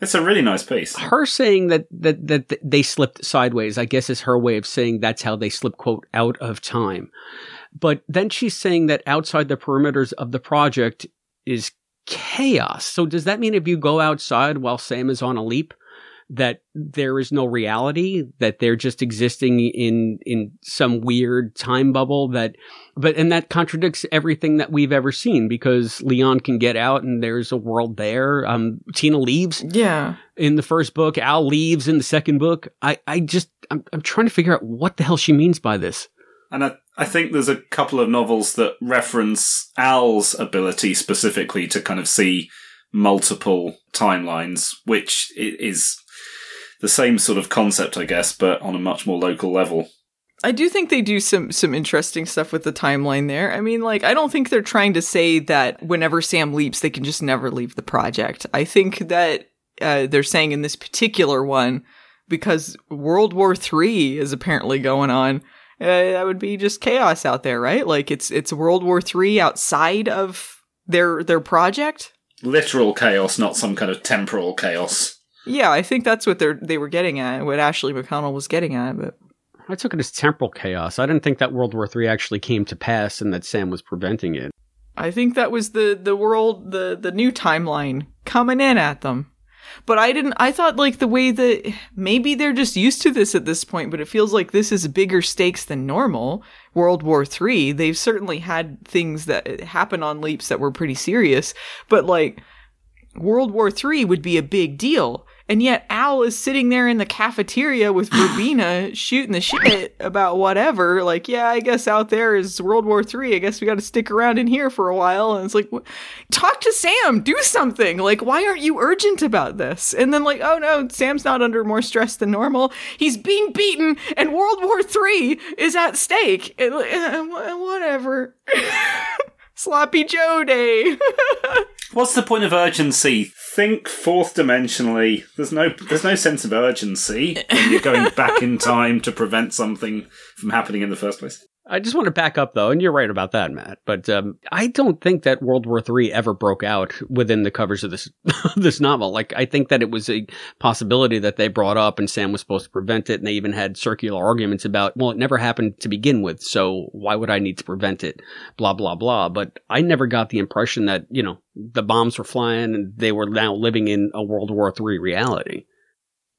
C: It's a really nice piece.
A: Her saying that, that that they slipped sideways, I guess, is her way of saying that's how they slip quote out of time. But then she's saying that outside the perimeters of the project is chaos. So does that mean if you go outside while Sam is on a leap, that there is no reality, that they're just existing in in some weird time bubble that but and that contradicts everything that we've ever seen because Leon can get out and there's a world there. Um Tina leaves.
B: Yeah.
A: In the first book, Al leaves in the second book. I I just I'm I'm trying to figure out what the hell she means by this.
C: And I, I think there's a couple of novels that reference Al's ability specifically to kind of see multiple timelines, which is the same sort of concept, I guess, but on a much more local level.
B: I do think they do some some interesting stuff with the timeline there. I mean, like I don't think they're trying to say that whenever Sam leaps, they can just never leave the project. I think that uh, they're saying in this particular one, because World War Three is apparently going on, uh, that would be just chaos out there, right? Like it's it's World War Three outside of their their project.
C: Literal chaos, not some kind of temporal chaos.
B: Yeah, I think that's what they're they were getting at, what Ashley McConnell was getting at, but
A: I took it as temporal chaos. I didn't think that World War Three actually came to pass and that Sam was preventing it.
B: I think that was the the world the the new timeline coming in at them. But I didn't I thought like the way that maybe they're just used to this at this point, but it feels like this is bigger stakes than normal. World War 3, they've certainly had things that eh, happen on leaps that were pretty serious, but like World War 3 would be a big deal. And yet Al is sitting there in the cafeteria with Verbena shooting the shit about whatever. Like, yeah, I guess out there is World War Three. I guess we got to stick around in here for a while. And it's like, wh- talk to Sam, do something. Like, why aren't you urgent about this? And then like, oh no, Sam's not under more stress than normal. He's being beaten, and World War Three is at stake. And, uh, whatever. Sloppy Joe Day.
C: What's the point of urgency? Think fourth dimensionally. There's no there's no sense of urgency when you're going back in time to prevent something from happening in the first place.
A: I just want to back up though, and you're right about that, Matt. But um, I don't think that World War III ever broke out within the covers of this this novel. Like I think that it was a possibility that they brought up, and Sam was supposed to prevent it, and they even had circular arguments about, well, it never happened to begin with, so why would I need to prevent it? Blah blah blah. But I never got the impression that you know the bombs were flying and they were now living in a World War III reality.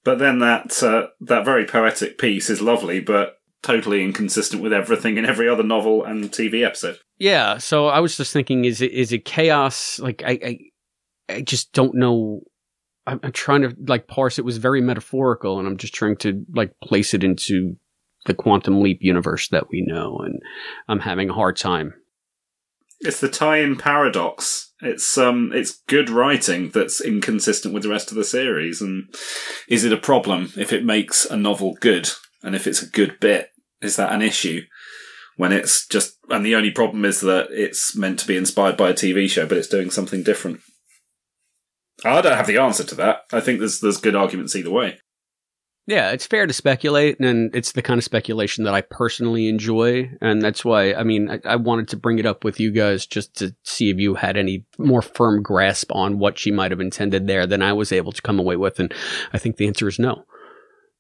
C: But then that uh, that very poetic piece is lovely, but totally inconsistent with everything in every other novel and TV episode.
A: Yeah, so I was just thinking, is it is it chaos? Like I I, I just don't know. I'm, I'm trying to like parse. It was very metaphorical, and I'm just trying to like place it into the quantum leap universe that we know, and I'm having a hard time.
C: It's the tie-in paradox. It's um, it's good writing that's inconsistent with the rest of the series, and is it a problem if it makes a novel good, and if it's a good bit, is that an issue? When it's just, and the only problem is that it's meant to be inspired by a TV show, but it's doing something different. I don't have the answer to that. I think there's there's good arguments either way.
A: Yeah, it's fair to speculate, and it's the kind of speculation that I personally enjoy, and that's why I mean I, I, wanted to bring it up with you guys just to see if you had any more firm grasp on what she might have intended there than I was able to come away with, and I think the answer is no.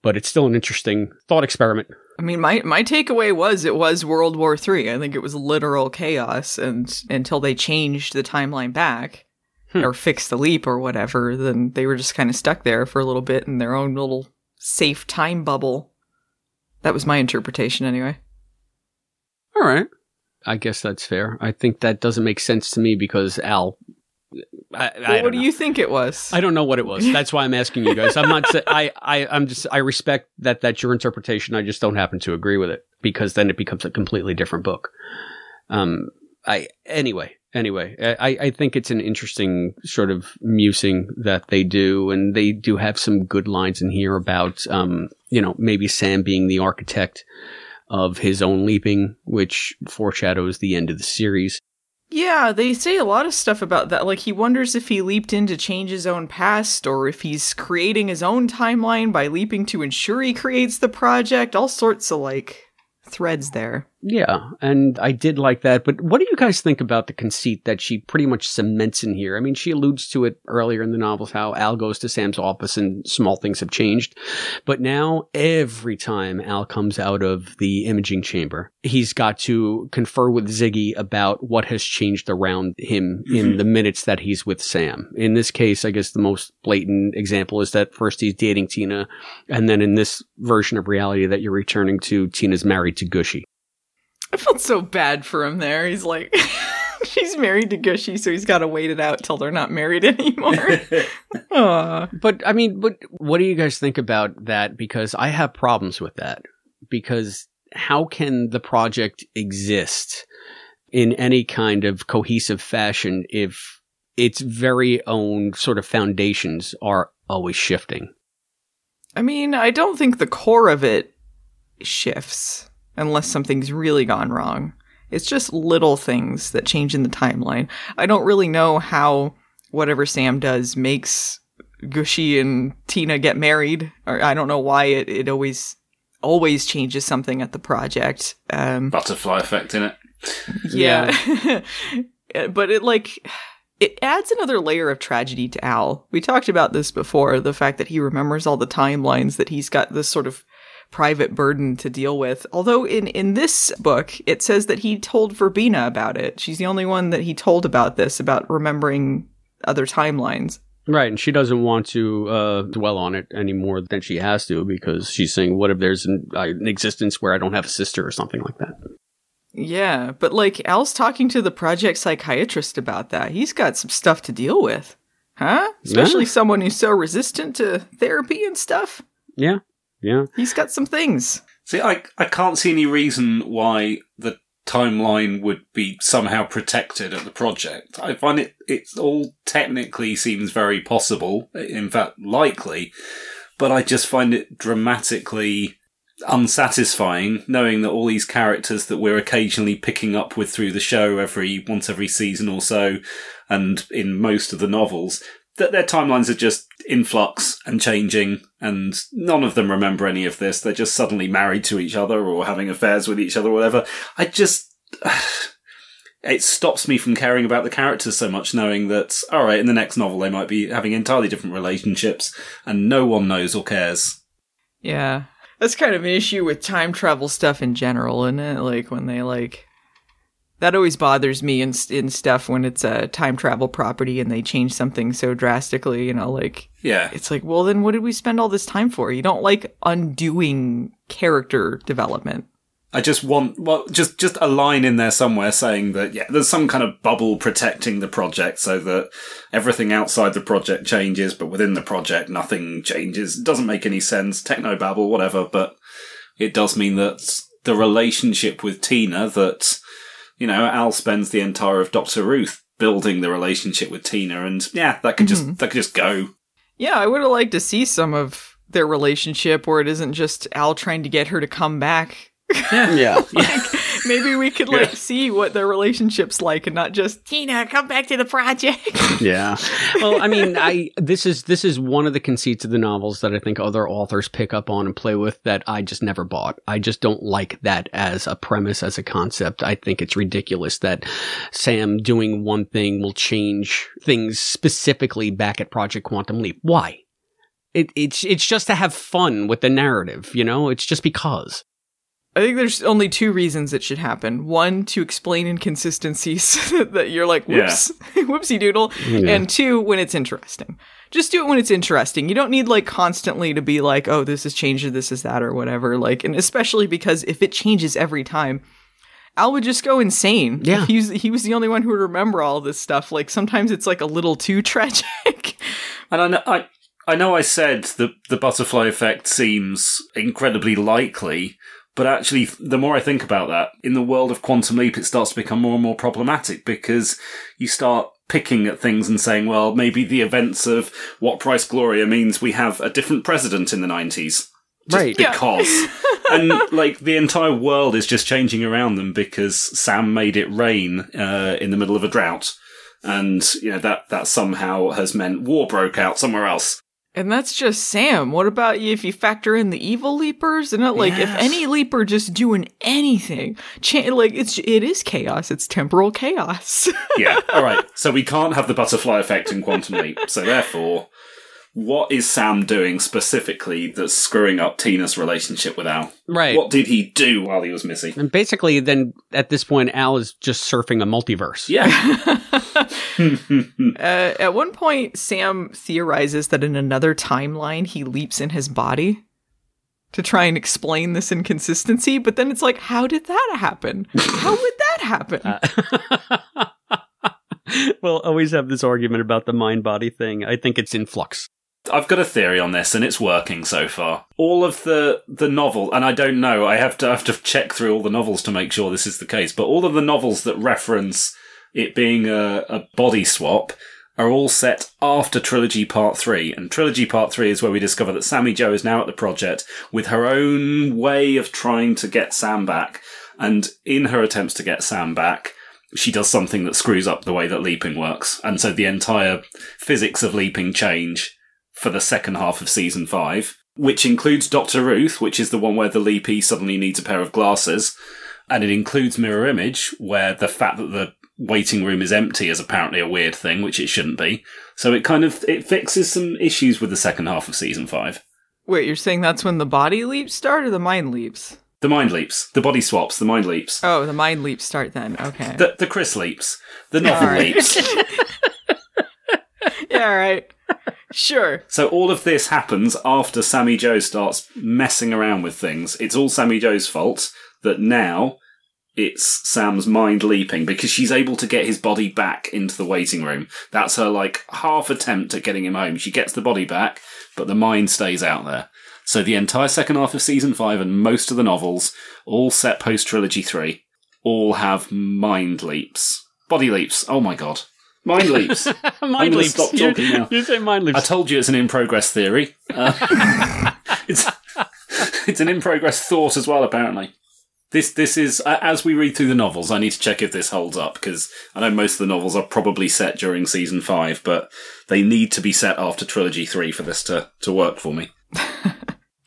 A: But it's still an interesting thought experiment.
B: I mean, my my takeaway was it was World War Three. I think it was literal chaos, and until they changed the timeline back hmm. or fixed the leap or whatever, then they were just kind of stuck there for a little bit in their own little safe time bubble. That was my interpretation, anyway.
A: All right. I guess that's fair. I think that doesn't make sense to me because Al.
B: I, well, what do know. you think it was?
A: I don't know what it was. That's why I'm asking you guys. I'm not. I, I. I'm just. I respect that. That's your interpretation. I just don't happen to agree with it because then it becomes a completely different book. Um. I. Anyway anyway, I, I think it's an interesting sort of musing that they do, and they do have some good lines in here about, um, you know, maybe Sam being the architect of his own leaping, which foreshadows the end of the series.
B: Yeah, they say a lot of stuff about that. Like, he wonders if he leaped in to change his own past, or if he's creating his own timeline by leaping to ensure he creates the project. All sorts of, like, threads there.
A: Yeah, and I did like that. But what do you guys think about the conceit that she pretty much cements in here? I mean, she alludes to it earlier in the novels how Al goes to Sam's office and small things have changed. But now, every time Al comes out of the imaging chamber, he's got to confer with Ziggy about what has changed around him mm-hmm. in the minutes that he's with Sam. In this case, I guess the most blatant example is that first he's dating Tina, and then in this version of reality that you're returning to, Tina's married to Gooshie.
B: I felt so bad for him there. He's like, she's married to Gooshie, so he's got to wait it out till they're not married anymore.
A: but I mean, but what do you guys think about that? Because I have problems with that. Because how can the project exist in any kind of cohesive fashion if its very own sort of foundations are always shifting?
B: I mean, I don't think the core of it shifts unless something's really gone wrong. It's just little things that change in the timeline. I don't really know how whatever Sam does makes Gooshie and Tina get married, or I don't know why it, it always always changes something at the project. Um,
C: Butterfly effect in it.
B: yeah. but it like it adds another layer of tragedy to Al. We talked about this before, the fact that he remembers all the timelines that he's got this sort of private burden to deal with. Although in in this book it says that he told Verbena about it. She's the only one that he told about this about remembering other timelines.
A: Right, and she doesn't want to uh, dwell on it any more than she has to because she's saying, "What if there's an, uh, an existence where I don't have a sister or something like that?"
B: Yeah, but like Al's talking to the project psychiatrist about that. He's got some stuff to deal with. Huh? Especially
A: Yeah.
B: someone who's so resistant to therapy and stuff.
A: Yeah, yeah.
B: He's got some things.
C: See, I I can't see any reason why the timeline would be somehow protected at the project. I find it it all technically seems very possible, in fact likely, but I just find it dramatically unsatisfying knowing that all these characters that we're occasionally picking up with through the show every once every season or so and in most of the novels that their timelines are just in flux and changing, and none of them remember any of this. They're just suddenly married to each other or having affairs with each other or whatever. I just. It stops me from caring about the characters so much, knowing that, alright, in the next novel they might be having entirely different relationships, and no one knows or cares.
B: Yeah. That's kind of an issue with time travel stuff in general, isn't it? Like when they like that always bothers me in in stuff when it's a time travel property and they change something so drastically, you know, like
C: Yeah.
B: it's like, well then what did we spend all this time for? You don't like undoing character development.
C: I just want well, just just a line in there somewhere saying that yeah, there's some kind of bubble protecting the project so that everything outside the project changes, but within the project nothing changes. It doesn't make any sense. Techno babble, whatever, but it does mean that the relationship with Tina that you know Al spends the entire of Doctor Ruth building the relationship with Tina, and yeah, that could just mm-hmm. that could just go.
B: Yeah, I would have liked to see some of their relationship where it isn't just Al trying to get her to come back.
A: Yeah.
B: like maybe we could like see what their relationship's like and not just Tina, come back to the project.
A: yeah. Well, I mean, I this is this is one of the conceits of the novels that I think other authors pick up on and play with that I just never bought. I just don't like that as a premise, as a concept. I think it's ridiculous that Sam doing one thing will change things specifically back at Project Quantum Leap. Why? It, it's it's just to have fun with the narrative, you know. It's just because.
B: I think there's only two reasons it should happen. One, to explain inconsistencies that you're like, whoops, whoopsie doodle.
A: Yeah.
B: And two, when it's interesting. Just do it when it's interesting. You don't need like constantly to be like, oh, this has changed or this is that or whatever. Like, and especially because if it changes every time, Al would just go insane.
A: Yeah.
B: He was, he was the only one who would remember all this stuff. Like, sometimes it's like a little too tragic.
C: And I know, I, I know I said that the butterfly effect seems incredibly likely, but actually, the more I think about that, in the world of Quantum Leap, it starts to become more and more problematic because you start picking at things and saying, well, maybe the events of What Price Gloria means we have a different president in the 90s. Just
A: Right.
B: Yeah.
C: Because. and, like, the entire world is just changing around them because Sam made it rain uh, in the middle of a drought. And, you know, that, that somehow has meant war broke out somewhere else.
B: And that's just Sam. What about you if you factor in the evil leapers? And not like if any leaper just doing anything, cha- like it's it is chaos. It's temporal chaos.
C: yeah. All right. So we can't have the butterfly effect in Quantum Leap. So therefore, what is Sam doing specifically that's screwing up Tina's relationship with Al?
A: Right.
C: What did he do while he was missing?
A: and basically, then at this point, Al is just surfing a multiverse.
C: Yeah.
B: uh, at one point, Sam theorizes that in another timeline he leaps in his body to try and explain this inconsistency. But then it's like, how did that happen? How would that happen?
A: we'll always have this argument about the mind body thing. I think it's in flux.
C: I've got a theory on this, and it's working so far. All of the the novel, and I don't know. I have to have to check through all the novels to make sure this is the case. But all of the novels that reference it being a, a body swap are all set after Trilogy Part 3. And Trilogy Part 3 is where we discover that Sammy Jo is now at the project with her own way of trying to get Sam back. And in her attempts to get Sam back, she does something that screws up the way that leaping works. And so the entire physics of leaping change for the second half of season five, which includes Doctor Ruth, which is the one where the Leapee suddenly needs a pair of glasses, and it includes Mirror Image, where the fact that the waiting room is empty is apparently a weird thing, which it shouldn't be. So it kind of it fixes some issues with the second half of season five.
B: Wait, you're saying that's when the body leaps start or the mind leaps?
C: The mind leaps, the body swaps, the mind leaps,
B: Oh, the mind leaps start then. Okay.
C: the the Chris leaps, the novel
B: Alright.
C: leaps.
B: yeah, all right. Sure.
C: So all of this happens after Sammy Jo starts messing around with things. It's all Sammy Jo's fault that now it's Sam's mind leaping because she's able to get his body back into the waiting room. That's her like half attempt at getting him home. She gets the body back, but the mind stays out there. So the entire second half of season five and most of the novels, all set post trilogy three, all have mind leaps. Body leaps. Oh my god. Mind leaps.
A: mind
C: gonna
A: leaps.
C: stop
A: You-
C: talking now.
A: You say mind leaps.
C: I told you it's an in progress theory. Uh, it's it's an in progress thought as well. Apparently, this this is uh, as we read through the novels. I need to check if this holds up because I know most of the novels are probably set during season five, but they need to be set after trilogy three for this to to work for me.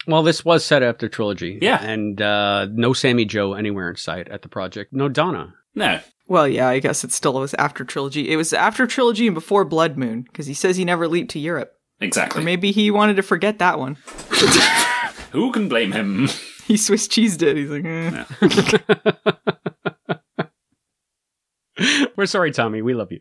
A: Well, this was set after trilogy.
C: Yeah.
A: And uh, no Sammy Jo anywhere in sight at the project. No Donna.
C: No,
B: Well, yeah, I guess it still was after trilogy. It was after trilogy and before Blood Moon because he says he never leaped to Europe. Or
C: exactly.
B: maybe he wanted to forget that one.
C: Who can blame him?
B: He Swiss cheesed it. He's like, eh.
A: We're sorry, Tommy. We love you.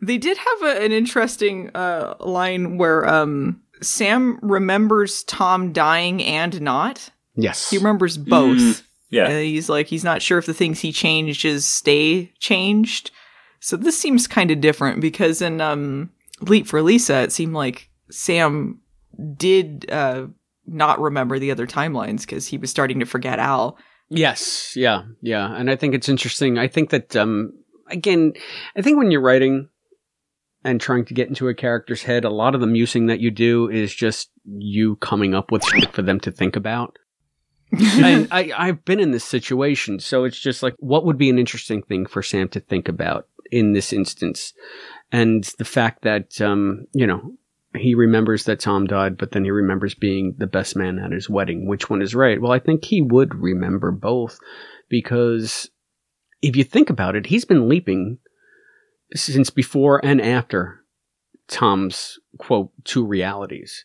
B: They did have a, an interesting uh, line where um, Sam remembers Tom dying and not.
A: Yes.
B: He remembers both.
C: Mm, yeah.
B: Uh, he's like, he's not sure if the things he changed changes stay changed. So this seems kind of different because in um, Leap for Lisa, it seemed like Sam did uh, not remember the other timelines because he was starting to forget Al.
A: Yes, yeah, yeah, and I think it's interesting. I think that um, again, I think when you're writing and trying to get into a character's head, a lot of the musing that you do is just you coming up with shit for them to think about. And I, I've been in this situation, so it's just like, what would be an interesting thing for Sam to think about in this instance? And the fact that, um, you know, he remembers that Tom died, but then he remembers being the best man at his wedding. Which one is right? Well, I think he would remember both because if you think about it, he's been leaping since before and after Tom's quote, two realities.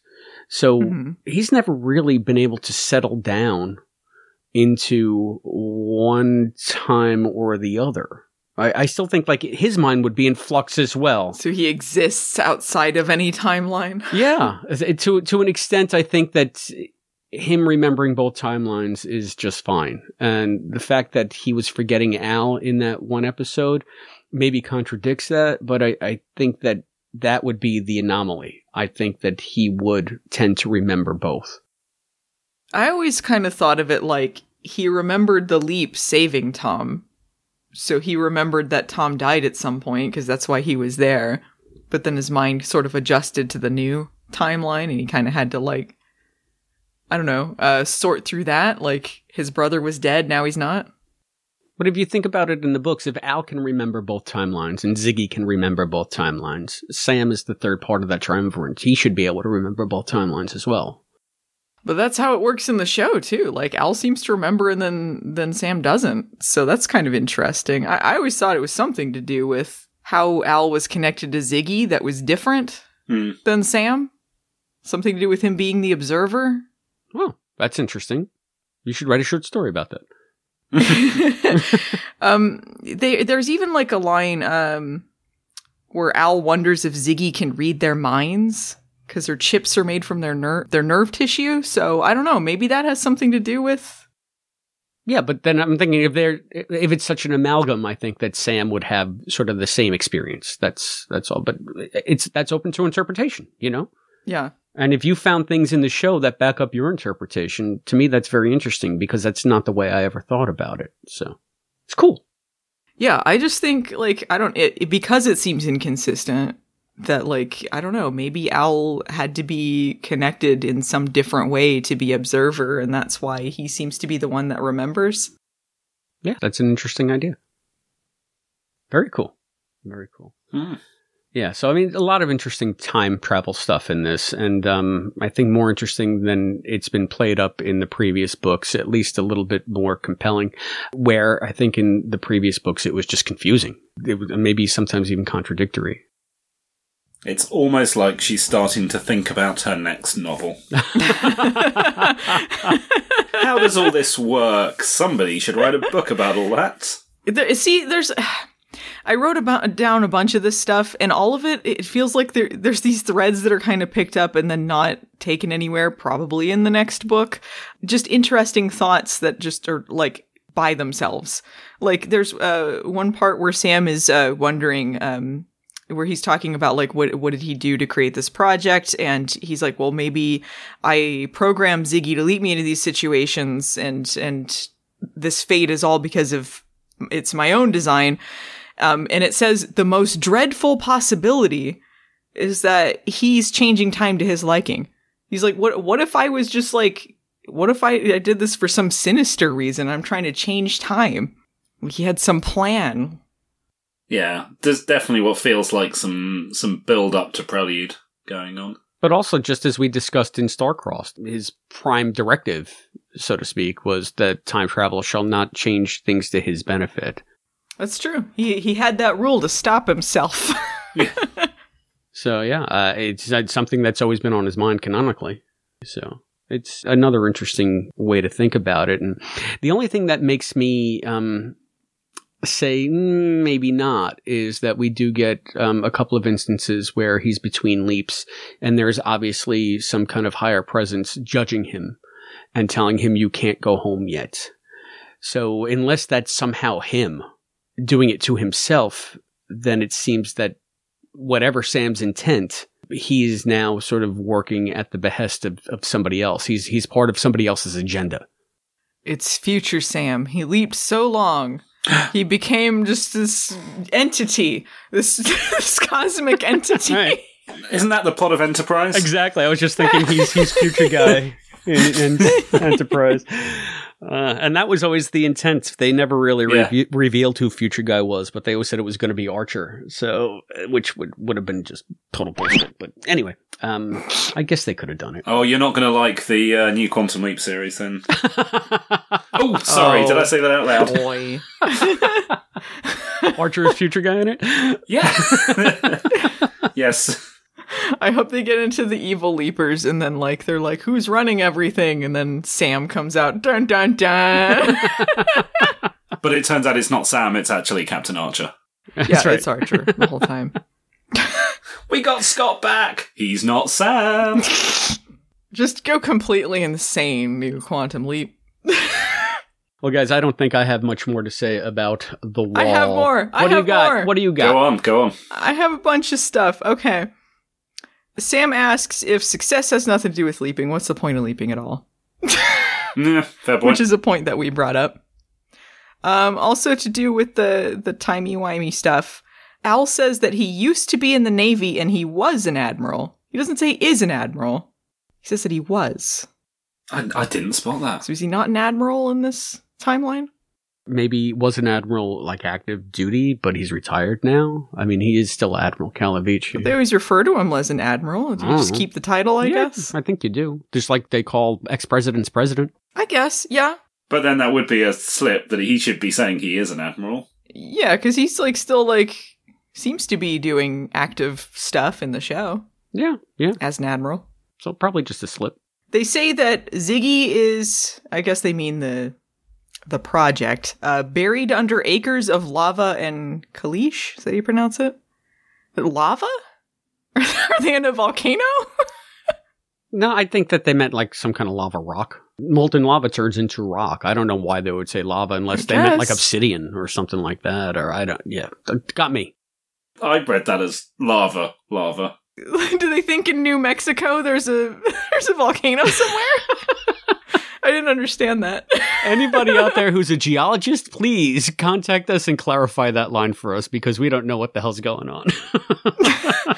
A: So
B: Mhm.
A: he's never really been able to settle down into one time or the other. I, I still think like his mind would be in flux as well.
B: So he exists outside of any timeline.
A: Yeah, to to an extent, I think that him remembering both timelines is just fine, and the fact that he was forgetting Al in that one episode maybe contradicts that, but I, I think that that would be the anomaly. I think that he would tend to remember both.
B: I always kind of thought of it like he remembered the leap saving Tom. So he remembered that Tom died at some point because that's why he was there. But then his mind sort of adjusted to the new timeline and he kind of had to like I don't know, uh sort through that like his brother was dead, now he's not.
A: But if you think about it in the books, if Al can remember both timelines and Ziggy can remember both timelines, Sam is the third part of that triumvirate. He should be able to remember both timelines as well.
B: But that's how it works in the show too. Like Al seems to remember and then then Sam doesn't. So that's kind of interesting. I, I always thought it was something to do with how Al was connected to Ziggy that was different
C: Hmm.
B: than Sam. Something to do with him being the observer.
A: Oh, that's interesting. You should write a short story about that.
B: um they, there's even like a line um where Al wonders if Ziggy can read their minds because their chips are made from their nerve their nerve tissue. So I don't know, maybe that has something to do with
A: Yeah, but then I'm thinking if they're if it's such an amalgam, I think that Sam would have sort of the same experience. That's that's all. But it's that's open to interpretation, you know.
B: Yeah.
A: And if you found things in the show that back up your interpretation, to me that's very interesting because that's not the way I ever thought about it. So it's cool.
B: Yeah, I just think like I don't it, it- because it seems inconsistent that like I don't know, maybe Al had to be connected in some different way to be observer and that's why he seems to be the one that remembers.
A: Yeah, that's an interesting idea. Very cool. Very cool.
C: Hmm.
A: Yeah, so I mean, a lot of interesting time travel stuff in this, and um, I think more interesting than it's been played up in the previous books, at least a little bit more compelling. Where I think in the previous books it was just confusing, it was maybe sometimes even contradictory.
C: It's almost like she's starting to think about her next novel. How does all this work? Somebody should write a book about all that.
B: There, see, there's. I wrote about down a bunch of this stuff, and all of it, it feels like there, there's these threads that are kind of picked up and then not taken anywhere, probably in the next book. Just interesting thoughts that just are like by themselves. Like there's uh, one part where Sam is uh, wondering. Um, where he's talking about like what what did he do to create this project and he's like well maybe i programmed ziggy to lead me into these situations and and this fate is all because of it's my own design um, and it says the most dreadful possibility is that he's changing time to his liking he's like what what if i was just like what if i, I did this for some sinister reason i'm trying to change time he had some plan
C: Yeah, there's definitely what feels like some some build up to prelude going on.
A: But also, just as we discussed in Starcrossed, his prime directive, so to speak, was that time travel shall not change things to his benefit.
B: That's true. He he had that rule to stop himself. yeah.
A: So yeah, uh, it's, it's something that's always been on his mind canonically. So it's another interesting way to think about it. And the only thing that makes me um, say "Mm, maybe not is that we do get um, a couple of instances where he's between leaps, and there's obviously some kind of higher presence judging him and telling him you can't go home yet. So unless that's somehow him doing it to himself, then it seems that whatever Sam's intent, he is now sort of working at the behest of, of somebody else. He's he's part of somebody else's agenda.
B: it's future Sam. He leaped so long. He became just this entity, this, this cosmic entity.
A: Right.
C: Isn't that the plot of Enterprise?
A: Exactly. I was just thinking he's he's future guy in, in Enterprise, uh, and that was always the intent. They never really
C: Yeah.
A: revealed who future guy was, but they always said it was going to be Archer. So, uh, which would would have been just total bullshit. But anyway, um, I guess they could have done it.
C: Oh, you're not going to like the uh, new Quantum Leap series then? oh, sorry, did I say that out loud?
B: Boy.
A: Archer is future guy in it.
C: Yeah. yes.
B: I hope they get into the evil leapers and then like they're like, who's running everything? And then Sam comes out, dun dun dun.
C: But it turns out it's not Sam, it's actually Captain Archer.
B: yeah,
A: That's right.
B: it's Archer the whole time.
C: We got Scott back! He's not Sam!
B: Just go completely insane, new quantum leap.
A: Well, guys, I don't think I have much more to say about the wall.
B: I have more.
A: What
B: I
A: do you got?
B: more.
A: What do you got?
C: Go on, go on.
B: I have a bunch of stuff. Okay. Sam asks if success has nothing to do with leaping, what's the point of leaping at all?
C: Yeah, fair point.
B: Which is a point that we brought up. Um, also to do with the the timey wimey stuff. Al says that he used to be in the Navy and he was an admiral. He doesn't say he is an admiral. He says that he was.
C: I, I didn't spot that.
B: So is he not an admiral in this timeline?
A: Maybe was an admiral like active duty, but he's retired now. I mean, he is still Admiral Calavicci.
B: They always refer to him as an admiral. Do you just
A: Mhm.
B: keep the title, I
A: Yeah,
B: guess?
A: I think you do. Just like they call ex presidents president.
B: I guess, yeah.
C: But then that would be a slip that he should be saying he is an admiral.
B: Yeah, because he's like still like seems to be doing active stuff in the show
A: Yeah, yeah.
B: as an admiral.
A: So probably just a slip.
B: They say that Ziggy is, I guess they mean the the project, uh, buried under acres of lava and caliche. Is that how you pronounce it? Lava? Are they in a volcano?
A: No, I think that they meant like some kind of lava rock. Molten lava turns into rock. I don't know why they would say lava unless they meant like obsidian or something like that. Or I don't. Yeah, got me.
C: I read that as lava, lava.
B: Do they think in New Mexico there's a there's a volcano somewhere? I didn't understand that.
A: Anybody out there who's a geologist, please contact us and clarify that line for us because we don't know what the hell's going on.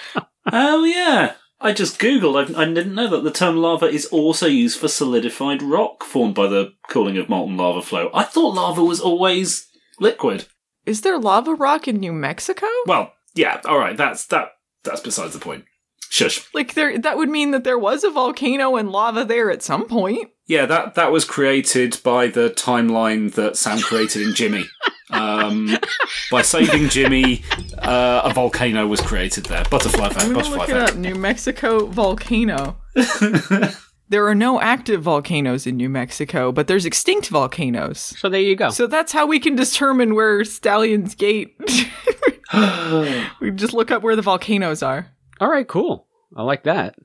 C: Oh, yeah. I just googled. I, I didn't know that the term lava is also used for solidified rock formed by the cooling of molten lava flow. I thought lava was always liquid.
B: Is there lava rock in New Mexico?
C: Well, yeah, all right. That's that. that's besides the point. Shush.
B: Like there, that would mean that there was a volcano and lava there at some point.
C: Yeah, that that was created by the timeline that Sam created in Jimmy. Um, by saving Jimmy, uh, a volcano was created there. Butterfly
B: I'm
C: Butterfly
B: look it up. New Mexico volcano. there are no active volcanoes in New Mexico, but there's extinct volcanoes.
A: So there you go.
B: So that's how we can determine where Stallion's Gate. we just look up where the volcanoes are.
A: All right, cool. I like that.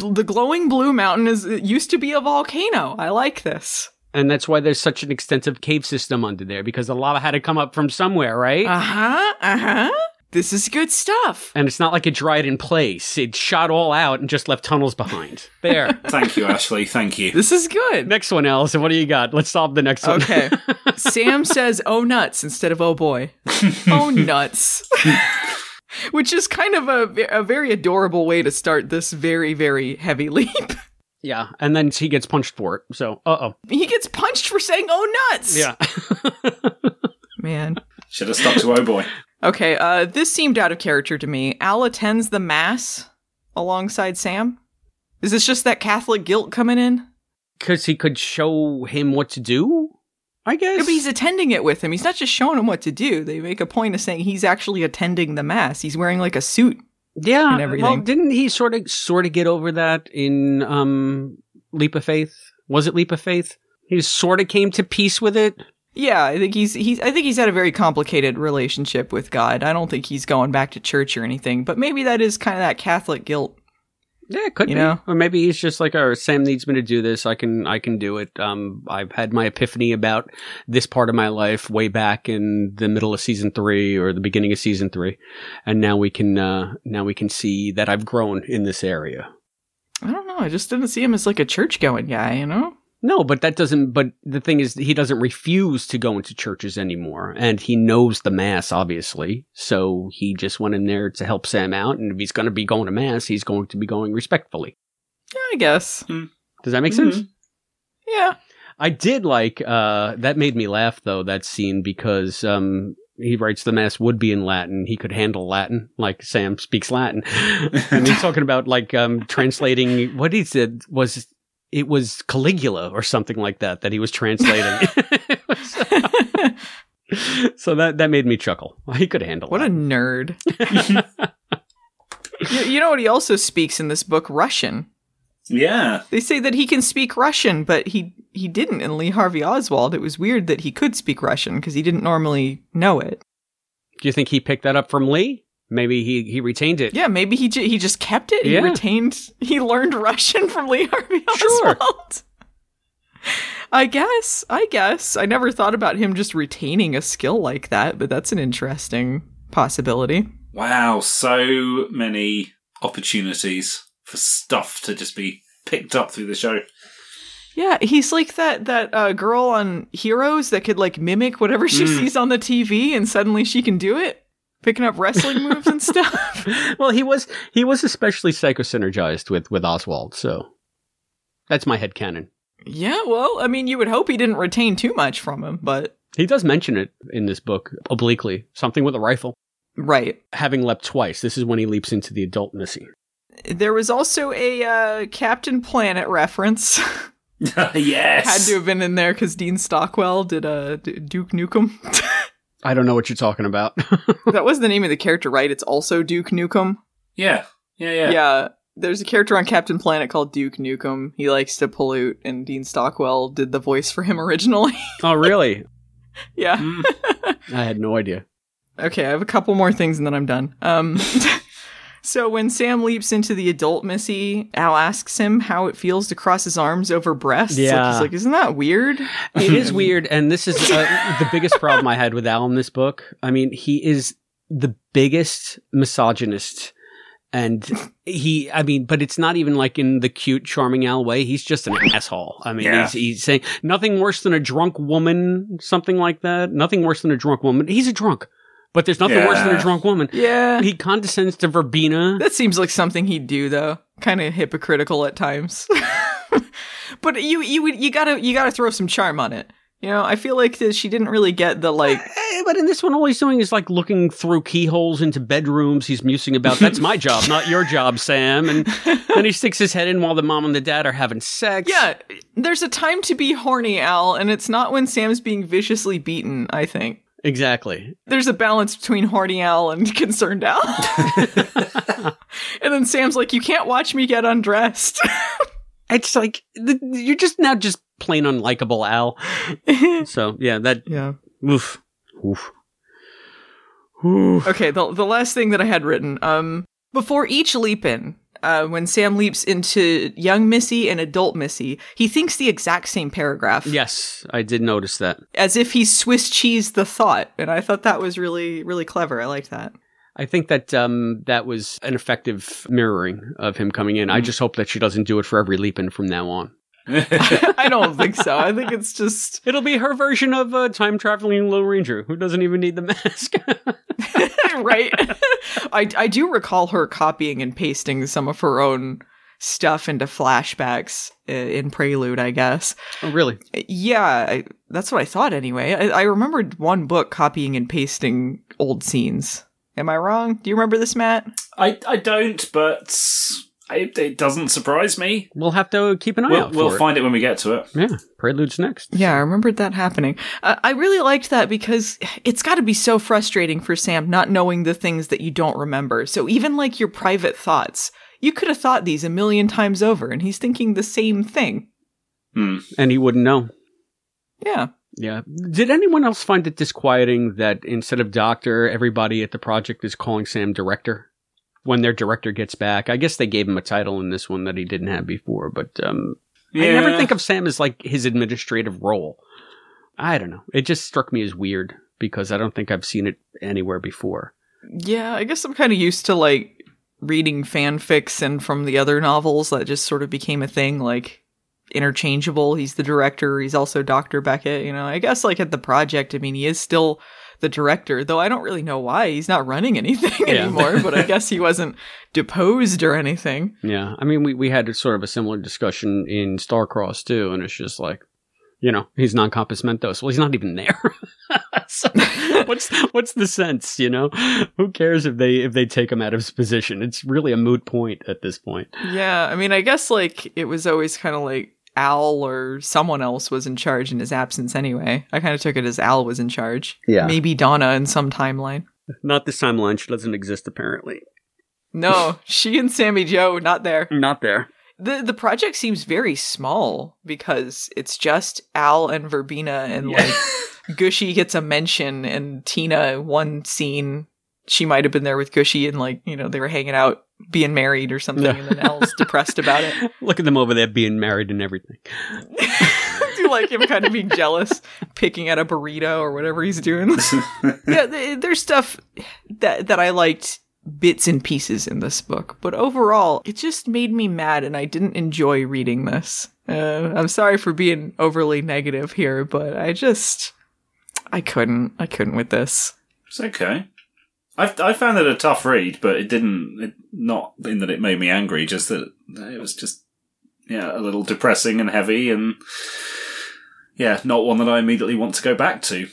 B: The glowing blue mountain is it used to be a volcano. I like this.
A: And that's why there's such an extensive cave system under there because the lava had to come up from somewhere, right?
B: Uh huh. Uh huh. This is good stuff.
A: and it's not like it dried in place. It shot all out and just left tunnels behind. There.
C: Thank you, Ashley. Thank you.
B: This is good.
A: next one, Allison. What do you got? Let's solve the next one.
B: Okay. Sam says, oh, nuts instead of oh, boy. oh, nuts. Which is kind of a, a very adorable way to start this very, very heavy leap.
A: yeah. And then he gets punched for it. So, uh oh.
B: He gets punched for saying, oh, nuts.
A: Yeah.
B: Man.
C: Should have stuck to oh boy.
B: Okay, uh, this seemed out of character to me. Al attends the Mass alongside Sam. Is this just that Catholic guilt coming in?
A: Because he could show him what to do, I guess.
B: Yeah, but he's attending it with him. He's not just showing him what to do. They make a point of saying he's actually attending the Mass. He's wearing like a suit.
A: yeah.
B: and everything.
A: Well, didn't he sort of sort of get over that in um Leap of Faith? Was it Leap of Faith? He sort of came to peace with it.
B: Yeah, I think he's he's I think he's had a very complicated relationship with God. I don't think he's going back to church or anything, but maybe that is kind of that Catholic guilt.
A: Yeah, it could
B: You
A: be.
B: know?
A: Or maybe he's just like, "Oh, Sam needs me to do this. I can, I can do it." Um, I've had my epiphany about this part of my life way back in the middle of season three or the beginning of season three, and now we can, uh, now we can see that I've grown in this area.
B: I don't know. I just didn't see him as like a church going guy, you know?
A: No, but that doesn't. But the thing is, he doesn't refuse to go into churches anymore, and he knows the mass, obviously. So he just went in there to help Sam out, and if he's going to be going to mass, he's going to be going respectfully.
B: Yeah, I guess.
A: Does that make sense?
B: Yeah.
A: I did like uh that made me laugh though that scene because um he writes the mass would be in Latin. He could handle Latin, like Sam speaks Latin. and he's talking about like um translating what he said was it was Caligula or something like that that he was translating. so that that made me chuckle. He could handle
B: What a nerd. you, you know what? He also speaks in this book Russian.
C: Yeah.
B: They say that he can speak Russian, but he he didn't in Lee Harvey Oswald. It was weird that he could speak Russian because he didn't normally know it.
A: Do you think he picked that up from Lee? Maybe he he retained it.
B: Yeah, maybe he ju- he just kept it. He
A: Yeah.
B: retained. He learned Russian from Lee Harvey
A: Sure.
B: I guess. I guess. I never thought about him just retaining a skill like that, but that's an interesting possibility.
C: Wow, so many opportunities for stuff to just be picked up through the show.
B: Yeah, he's like that that uh, girl on Heroes that could like mimic whatever she
A: Mm.
B: sees on the TV, and suddenly she can do it, picking up wrestling moves and stuff.
A: well, he was he was especially psychosynergized with with Oswald, so that's my head canon.
B: Yeah, well, I mean, you would hope he didn't retain too much from him, but
A: He does mention it in this book obliquely, something with a rifle.
B: right.
A: Having leapt twice, this is when he leaps into the adult Missy.
B: There was also a uh, Captain Planet reference.
C: yes.
B: Had to have been in there because Dean Stockwell did uh, Duke Nukem.
A: I don't know what you're talking about.
B: that was the name of the character, right? It's also Duke Nukem.
C: Yeah. Yeah, yeah.
B: Yeah. There's a character on Captain Planet called Duke Nukem. He likes to pollute, and Dean Stockwell did the voice for him originally.
A: oh, really?
B: yeah.
C: Mm.
A: I had no idea.
B: Okay, I have a couple more things and then I'm done. Um, so when Sam leaps into the adult Missy, Al asks him how it feels to cross his arms over breasts. Like,
A: Yeah.
B: he's like, isn't that weird?
A: It is weird, and this is uh, the biggest problem I had with Al in this book. I mean, he is the biggest misogynist, and he, I mean, but it's not even like in the cute, charming Al way. He's just an asshole. I mean,
C: Yeah.
A: he's, he's saying nothing worse than a drunk woman, something like that. Nothing worse than a drunk woman. He's a drunk, but there's nothing worse than a drunk woman.
B: Yeah.
A: He condescends to Verbena.
B: That seems like something he'd do though. Kind of hypocritical at times. but you you would you gotta you gotta throw some charm on it. You know, I feel like that she didn't really get the like.
A: Eh, but in this one, all he's doing is like looking through keyholes into bedrooms. He's musing about, that's my job, not your job, Sam. And then he sticks his head in while the mom and the dad are having sex.
B: Yeah, there's a time to be horny, Al, and it's not when Sam's being viciously beaten. I think
A: Exactly.
B: there's a balance between horny Al and concerned Al. and then Sam's like, "You can't watch me get undressed."
A: It's like, th- you're just now just plain unlikable, Al. So, yeah, that,
B: yeah.
A: oof. Oof. Oof.
B: Okay, the the last thing that I had written, um, before each leap in, uh, when Sam leaps into young Missy and adult Missy, he thinks the exact same paragraph.
A: Yes, I did notice that.
B: As if he Swiss cheese the thought. And I thought that was really, really clever. I liked that.
A: I think that um, that was an effective mirroring of him coming in. I just hope that she doesn't do it for every leap in from now on.
B: I don't think so. I think it's just
A: It'll be her version of uh, time traveling Lone Ranger, who doesn't even need the mask.
B: right. I I do recall her copying and pasting some of her own stuff into flashbacks uh, in Prelude, I guess.
A: oh, really?
B: Yeah, I, that's what I thought anyway. I, I remembered one book copying and pasting old scenes. Am I wrong? Do you remember this, Matt?
C: I, I don't, but it, it doesn't surprise me.
A: We'll have to keep an eye
C: We'll,
A: out for
C: we'll
A: it.
C: find it when we get to it.
A: Yeah, Prelude's next.
B: Yeah, I remembered that happening. Uh, I really liked that because it's got to be so frustrating for Sam not knowing the things that you don't remember. So even like your private thoughts, you could have thought these a million times over, and he's thinking the same thing.
C: Hmm.
A: And he wouldn't know.
B: Yeah.
A: Yeah. Did anyone else find it disquieting that instead of doctor, everybody at the project is calling Sam director? When their director gets back, I guess they gave him a title in this one that he didn't have before, but um, I never think of Sam as like his administrative role. I don't know. It just struck me as weird because I don't think I've seen it anywhere before.
B: Yeah, I guess I'm kind of used to like reading fanfics and from the other novels that just sort of became a thing, like interchangeable. He's the director, he's also Dr. Beckett, you know. I guess like at the project, I mean, he is still the director, though I don't really know why. He's not running anything
A: Yeah.
B: anymore, but I guess he wasn't deposed or anything.
A: Yeah, I mean, we we had sort of a similar discussion in Starcross too, and it's just like, you know, he's non compos mentos. Well, he's not even there. so what's what's the sense? You know, who cares if they if they take him out of his position? It's really a moot point at this point.
B: Yeah, I mean, I guess like it was always kind of like Al or someone else was in charge in his absence anyway. I kind of took it as Al was in charge.
A: Yeah.
B: Maybe Donna in some timeline.
A: Not this timeline. She doesn't exist apparently.
B: No, she and Sammy Jo not there.
A: Not there.
B: The the project seems very small because it's just Al and Verbena and like Gooshie gets a mention and Tina one scene she might have been there with Gooshie and like, you know, they were hanging out being married or something and then Al's depressed about it.
A: Look at them over there being married and everything.
B: do like him kind of being jealous, picking at a burrito or whatever he's doing. yeah, there's stuff that that I liked bits and pieces in this book, but overall, it just made me mad, and I didn't enjoy reading this. Uh, I'm sorry for being overly negative here, but I just I couldn't I couldn't with this.
C: It's okay. I I found it a tough read, but it didn't. It, not in that it made me angry, just that it was just yeah a little depressing and heavy, and yeah, not one that I immediately want to go back to.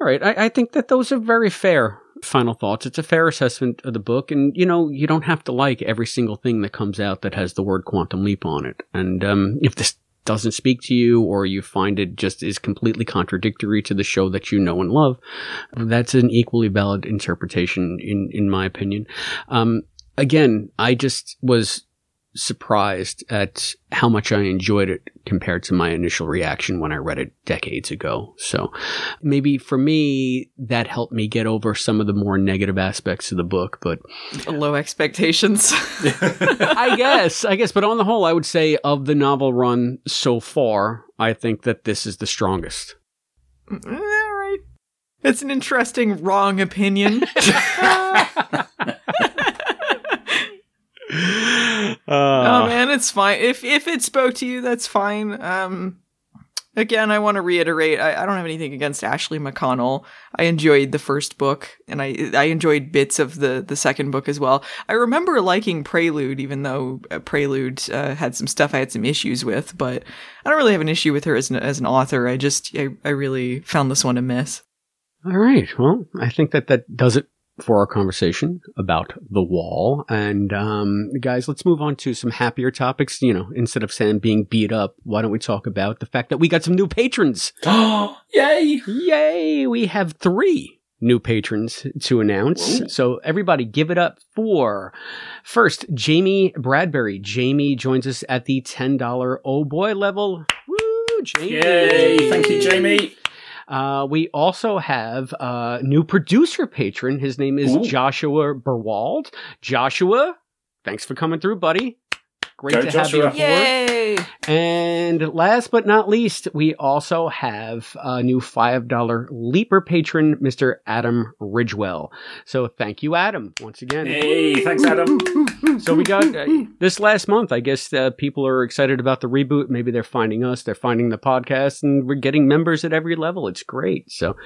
A: All right, I, I think that those are very fair final thoughts. It's a fair assessment of the book, and you know you don't have to like every single thing that comes out that has the word quantum leap on it. And um, if this doesn't speak to you, or you find it just is completely contradictory to the show that you know and love, that's an equally valid interpretation, in in my opinion. Um, again, I just was surprised at how much I enjoyed it compared to my initial reaction when I read it decades ago. So maybe for me, that helped me get over some of the more negative aspects of the book. But
B: Low expectations.
A: I guess, I guess, but on the whole, I would say of the novel run so far, I think that this is the strongest.
B: All right. It's an interesting wrong opinion. oh
A: Uh,
B: man, it's fine. If if it spoke to you, that's fine. Um Again, I want to reiterate, I, I don't have anything against Ashley McConnell. I enjoyed the first book, and I I enjoyed bits of the the second book as well. I remember liking Prelude, even though uh, Prelude uh, had some stuff I had some issues with, but I don't really have an issue with her as an, as an author. I just I, I really found this one a miss.
A: All right. Well, I think that that does it for our conversation about the wall. And um, guys, let's move on to some happier topics. You know, instead of Sam being beat up, why don't we talk about the fact that we got some new patrons?
C: Yay!
A: Yay! We have three new patrons to announce.
C: Ooh.
A: So everybody give it up for first Jamie Bradbury. Jamie joins us at the $10 oh boy level. Woo, Jamie.
C: Yay! Thank you, Jamie.
A: Uh, we also have a new producer patron. His name is
C: Ooh.
A: Joshua Berwald. Joshua, thanks for coming through, buddy. Great
C: Go,
A: to
C: Joshua.
A: have you aboard.
B: Yay!
A: And last but not least, we also have a new $5 Leaper patron, Mr. Adam Ridgewell. So thank you, Adam, once again.
C: Hey, thanks, Adam.
A: So we got uh, this last month. I guess uh, people are excited about the reboot. Maybe they're finding us, they're finding the podcast, and we're getting members at every level. It's great. So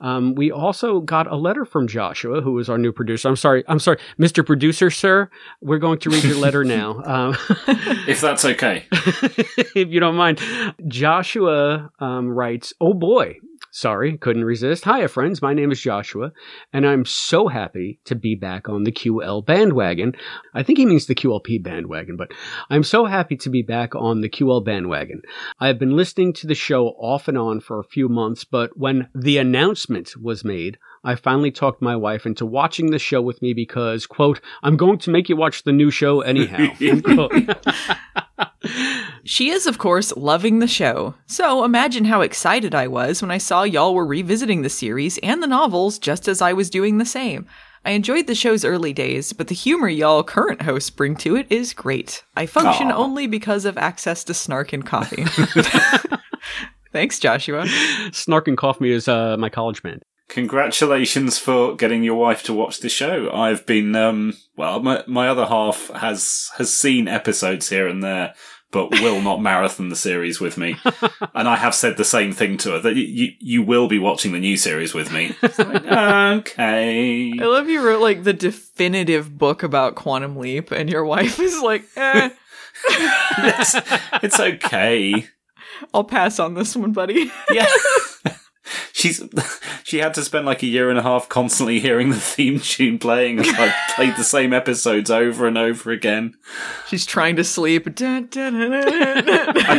A: um, we also got a letter from Joshua, who is our new producer. I'm sorry, I'm sorry, Mr. Producer, sir. We're going to read your letter now. Um,
C: If that's okay.
A: if you don't mind. Joshua um, writes, Oh boy. Sorry, couldn't resist. Hiya, friends. My name is Joshua, and I'm so happy to be back on the QL bandwagon. I think he means the QLP bandwagon, but I'm so happy to be back on the QL bandwagon. I have been listening to the show off and on for a few months, but when the announcement was made, I finally talked my wife into watching the show with me because, quote, I'm going to make you watch the new show anyhow.
B: She is, of course, loving the show. So imagine how excited I was when I saw y'all were revisiting the series and the novels just as I was doing the same. I enjoyed the show's early days, but the humor y'all current hosts bring to it is great. I function
C: Aw.
B: only because of access to snark and coffee. Thanks, Joshua.
A: Snark and Cough Me is uh, my college band.
C: Congratulations for getting your wife to watch the show. I've been, um, well, my, my other half has, has seen episodes here and there, but will not marathon the series with me. and I have said the same thing to her that you, you will be watching the new series with me. Like, okay.
B: I love you wrote like the definitive book about Quantum Leap, and your wife is like, eh,
C: it's, it's okay.
B: I'll pass on this one, buddy.
C: Yeah. She's she had to spend like a year and a half constantly hearing the theme tune playing as I played the same episodes over and over again.
B: She's trying to sleep.
C: I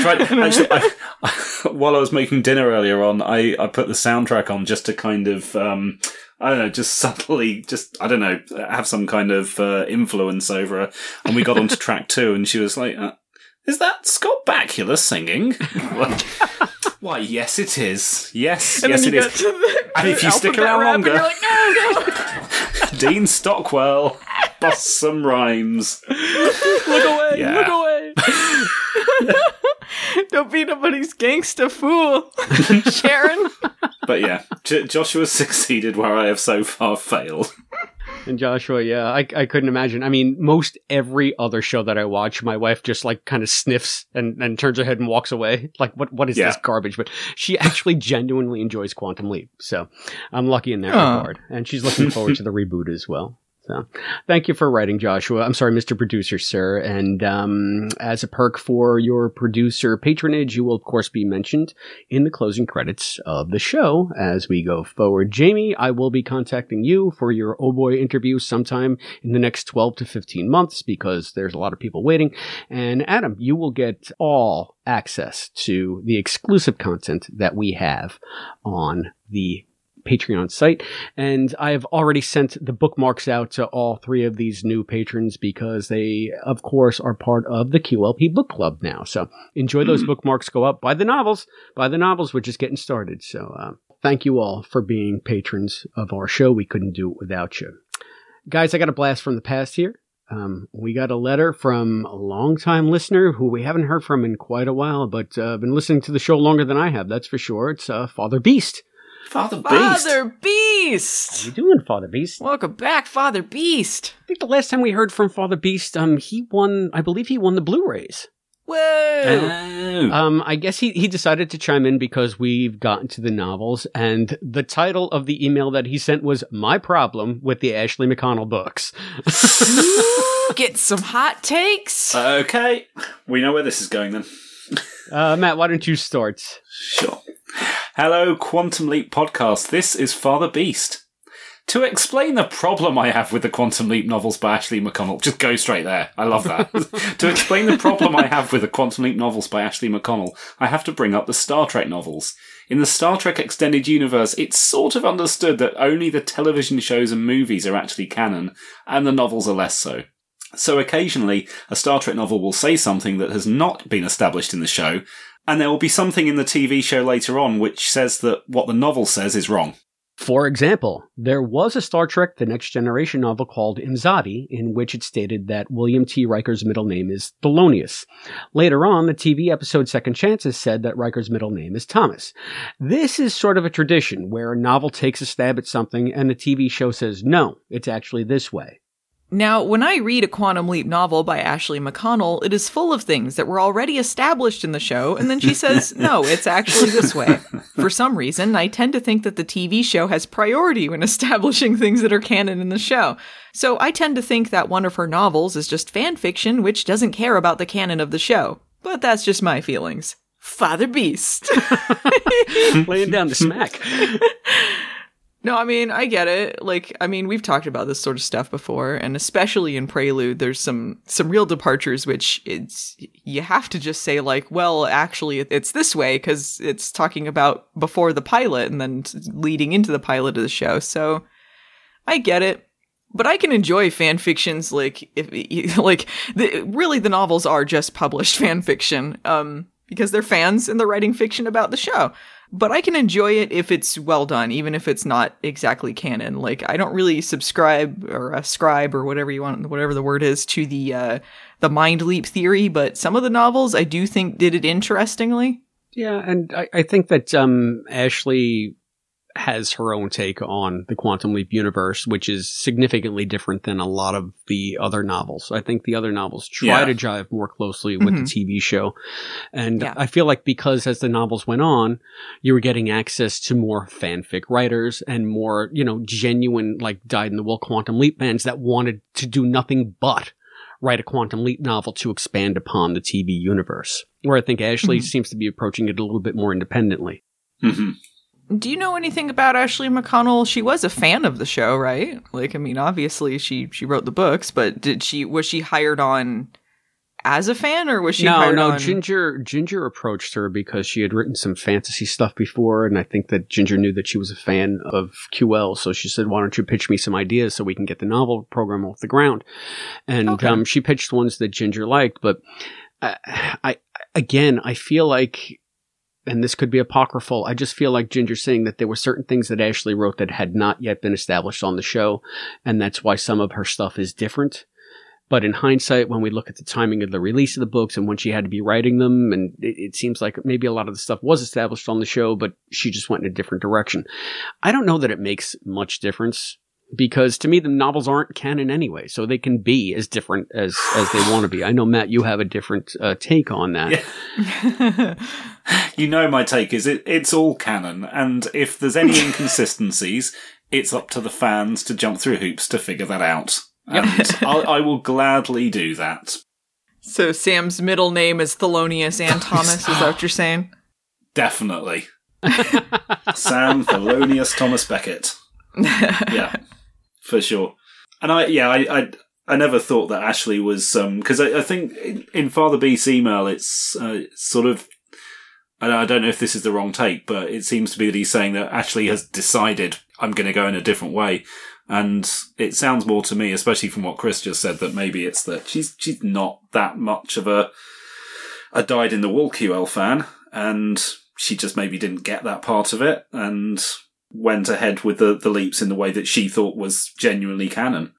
C: tried actually I, while I was making dinner earlier on. I I put the soundtrack on just to kind of um I don't know, just subtly, just I don't know, have some kind of uh, influence over her. And we got onto track two, and she was like, uh, "Is that Scott Bakula singing?" Why, yes, it is. Yes,
B: And
C: yes, it is.
B: the
C: And if you stick around longer-
B: like, no, no.
C: Dean Stockwell, bust some rhymes.
B: Look away,
C: Yeah.
B: look away. Don't be nobody's gangsta fool, Sharon.
C: But yeah, J- Joshua succeeded where I have so far failed.
A: And Joshua, yeah, I, I couldn't imagine. I mean, most every other show that I watch, my wife just like kind of sniffs and, and turns her head and walks away. Like, what what is
C: Yeah.
A: this garbage? But she actually genuinely enjoys Quantum Leap. So I'm lucky in that regard. And she's looking forward to the reboot as well. So thank you for writing, Joshua. I'm sorry, Mr. Producer, sir. And um, as a perk for your producer patronage, you will, of course, be mentioned in the closing credits of the show as we go forward. Jamie, I will be contacting you for your Oh Boy interview sometime in the next 12 to 15 months because there's a lot of people waiting. And Adam, you will get all access to the exclusive content that we have on the Patreon site. And I have already sent the bookmarks out to all three of these new patrons because they, of course, are part of the QLP book club now. So enjoy those bookmarks. Go up, buy the novels, buy the novels. We're just getting started. So uh, thank you all for being patrons of our show. We couldn't do it without you. Guys, I got a blast from the past here. Um, we got a letter from a longtime listener who we haven't heard from in quite a while, but uh, been listening to the show longer than I have. That's for sure. It's uh, Father Beast.
C: Father Beast.
B: Father Beast.
A: How you doing, Father Beast?
B: Welcome back, Father Beast.
A: I think the last time we heard from Father Beast, um, he won. I believe he won the Blu-rays.
B: Whoa!
C: Oh.
A: Um, I guess he, he decided to chime in because we've gotten to the novels, and the title of the email that he sent was "My Problem with the Ashley McConnell Books."
B: Get some hot takes.
C: okay, we know where this is going then.
A: Uh, Matt, why don't you start?
C: Sure. Hello, Quantum Leap podcast. This is Father Beast. To explain the problem I have with the Quantum Leap novels by Ashley McConnell, just go straight there. I love that. to explain the problem I have with the Quantum Leap novels by Ashley McConnell, I have to bring up the Star Trek novels. In the Star Trek Extended Universe, it's sort of understood that only the television shows and movies are actually canon, and the novels are less so. So occasionally, a Star Trek novel will say something that has not been established in the show, and there will be something in the TV show later on which says that what the novel says is wrong.
A: For example, there was a Star Trek The Next Generation novel called Imzadi, in which it stated that William T. Riker's middle name is Thelonious. Later on, the TV episode Second Chances said that Riker's middle name is Thomas. This is sort of a tradition where a novel takes a stab at something and the TV show says, no, it's actually this way.
B: Now, when I read a Quantum Leap novel by Ashley McConnell, it is full of things that were already established in the show, and then she says, no, it's actually this way. For some reason, I tend to think that the TV show has priority when establishing things that are canon in the show. So I tend to think that one of her novels is just fan fiction which doesn't care about the canon of the show. But that's just my feelings. Father Beast.
A: Laying down the smack.
B: No, I mean, I get it. Like, I mean, we've talked about this sort of stuff before, and especially in Prelude, there's some some real departures which it's you have to just say like, well, actually, it's this way because it's talking about before the pilot and then leading into the pilot of the show. So, I get it. But I can enjoy fan fictions like if like the, really the novels are just published fan fiction um because they're fans and they're writing fiction about the show but I can enjoy it if it's well done, even if it's not exactly canon. Like I don't really subscribe or ascribe or whatever you want, whatever the word is, to the uh, the mind leap theory. But some of the novels I do think did it interestingly.
A: Yeah, and I, I think that um, Ashley has her own take on the Quantum Leap universe, which is significantly different than a lot of the other novels. I think the other novels try
C: Yeah.
A: to jive more closely with the TV show. And
B: Yeah.
A: I feel like because as the novels went on, you were getting access to more fanfic writers and more, you know, genuine, like dyed in the wool Quantum Leap fans that wanted to do nothing but write a Quantum Leap novel to expand upon the TV universe. Where I think Ashley
B: Mhm.
A: seems to be approaching it a little bit more independently.
C: hmm
B: Do you know anything about Ashley McConnell? She was a fan of the show, right? Like, I mean, obviously she she wrote the books, but did she was she hired on as a fan, or was she
A: no,
B: hired
A: no.
B: on?
A: Ginger Ginger approached her because she had written some fantasy stuff before, and I think that Ginger knew that she was a fan of QL, so she said, "Why don't you pitch me some ideas so we can get the novel program off the ground?" And
B: Okay.
A: um, she pitched ones that Ginger liked, but uh, I again, I feel like. And this could be apocryphal. I just feel like Ginger saying that there were certain things that Ashley wrote that had not yet been established on the show, and that's why some of her stuff is different. But in hindsight, when we look at the timing of the release of the books and when she had to be writing them, and it, it seems like maybe a lot of the stuff was established on the show, but she just went in a different direction. I don't know that it makes much difference because to me, the novels aren't canon anyway, so they can be as different as as they want to be. I know Matt, you have a different uh, take on that.
C: Yeah. You know, my take is it, it's all canon, and if there's any inconsistencies, it's up to the fans to jump through hoops to figure that out. And I, I will gladly do that.
B: so Sam's middle name is Thelonious and Thomas. Is that what you're saying?
C: Definitely. Sam Thelonious Thomas Beckett. Yeah, for sure. And I, yeah, I, I, I never thought that Ashley was, um, because I, I think in, in Father Beast's email, it's uh, sort of, I don't know if this is the wrong take, but it seems to be that he's saying that Ashley has decided I'm going to go in a different way. And it sounds more to me, especially from what Chris just said, that maybe it's that she's she's not that much of a a dyed in the wool QL fan, and she just maybe didn't get that part of it, and went ahead with the the leaps in the way that she thought was genuinely canon.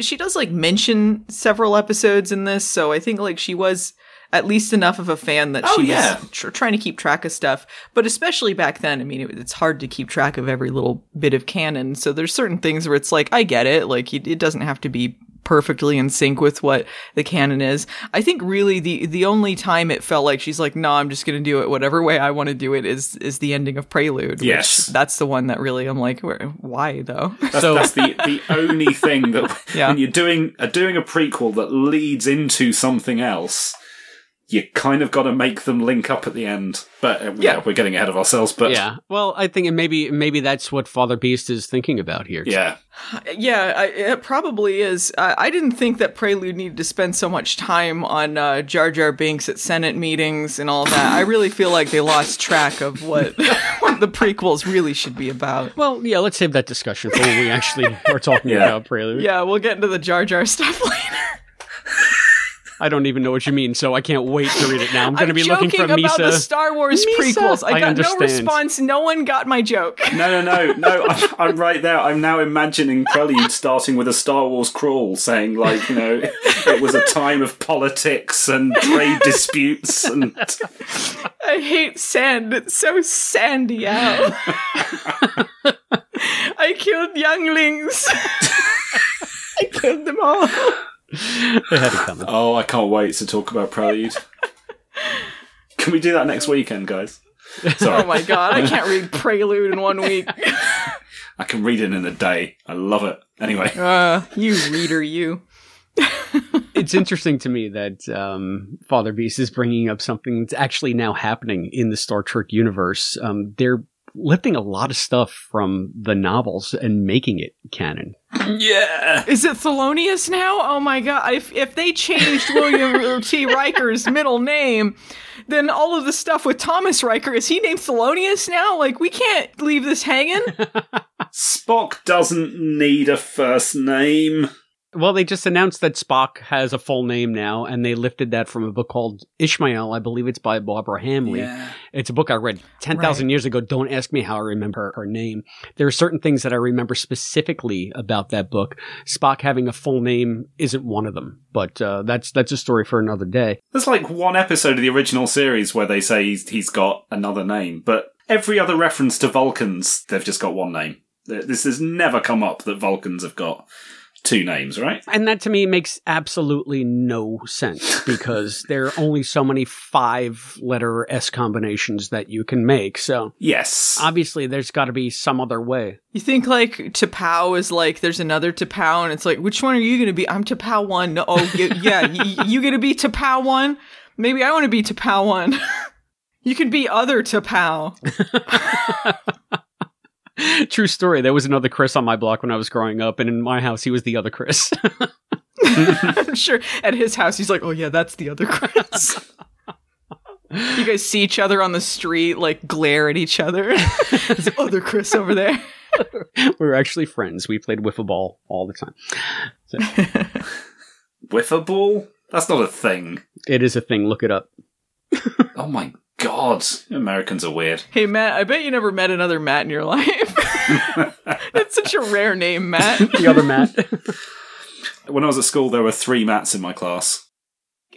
B: she does like mention several episodes in this, so I think like she was at least enough of a fan that
C: Oh,
B: she
C: yeah.
B: was tr- trying to keep track of stuff. But especially back then, I mean, it, it's hard to keep track of every little bit of canon. So there's certain things where it's like, I get it, like it, it doesn't have to be perfectly in sync with what the canon is. I think really the the only time it felt like she's like, no, I'm just gonna do it whatever way I want to do it is is the ending of Prelude. which
C: Yes.
B: that's the one that really I'm like, why though?
C: That's,
A: So-
C: that's the, the only thing that
B: Yeah.
C: when you're doing uh, doing a prequel that leads into something else, you kind of got to make them link up at the end. But uh, yeah,
B: Yeah.
C: we're getting ahead of ourselves. But
A: yeah. Well, I think maybe maybe that's what Father Beast is thinking about here.
C: yeah,
B: Yeah, I, it probably is. I, I didn't think that Prelude needed to spend so much time on uh, Jar Jar Binks at Senate meetings and all that. I really feel like they lost track of what, what the prequels really should be about.
A: Well, yeah. Let's save that discussion for when we actually are talking
C: Yeah.
A: about Prelude.
B: Yeah, we'll get into the Jar Jar stuff later.
A: I don't even know what you mean, so I can't wait to read it now. I'm going to be looking
B: joking
A: for
B: about
A: Misa.
B: the Star Wars
A: Misa!
B: prequels. I
A: I
B: got no response. No one got my joke.
C: no, no, no, no. I'm, I'm right there. I'm now imagining Prelude starting with a Star Wars crawl, saying like, you know, it was a time of politics and trade disputes, and
B: I hate sand. It's so sandy out. I killed younglings. I killed them all.
A: They had it coming.
C: oh, I can't wait to talk about Prelude. Can we do that next weekend, guys? Sorry.
B: Oh my god, I can't read Prelude in one week.
C: I can read it in a day. I love it. Anyway,
B: Uh, you reader, you.
A: it's interesting to me that um, Father Beast is bringing up something that's actually now happening in the Star Trek universe. Um, they're lifting a lot of stuff from the novels and making it canon.
C: yeah.
B: Is it Thelonious now? Oh my god, if, if they changed William T. Riker's middle name, then all of the stuff with Thomas Riker, is he named Thelonious now? Like, we can't leave this hanging.
C: Spock doesn't need a first name.
A: Well, they just announced that Spock has a full name now, and they lifted that from a book called Ishmael. I believe it's by Barbara Hambly. It's a book I read 10,000 years ago. Don't ask me how I remember her name. There are certain things that I remember specifically about that book. Spock having a full name isn't one of them, but uh, that's that's a story for another day.
C: There's like one episode of the original series where they say he's, he's got another name, but every other reference to Vulcans, they've just got one name. This has never come up that Vulcans have got two names, right?
A: And that to me makes absolutely no sense because there are only so many five letter S combinations that you can make. So
C: Yes.
A: obviously there's got to be some other way.
B: You think like T'Pau is like there's another T'Pau, and it's like which one are you gonna be? I'm T'Pau one. No, oh y- yeah, y- you gonna be T'Pau one? Maybe I want to be T'Pau one. you could be other T'Pau.
A: True story. There was another Chris on my block when I was growing up, and in my house, he was the other Chris.
B: I'm sure at his house he's like, oh yeah, that's the other Chris. you guys see each other on the street, like glare at each other. There's other Chris over there.
A: we were actually friends. We played wiffle ball all the time. So
C: Whiffer ball? That's not a thing.
A: it is a thing. Look it up.
C: Oh my god. Americans are weird.
B: Hey Matt, I bet you never met another Matt in your life. That's such a rare name, Matt.
A: The other Matt.
C: When I was at school, there were three Matts in my class.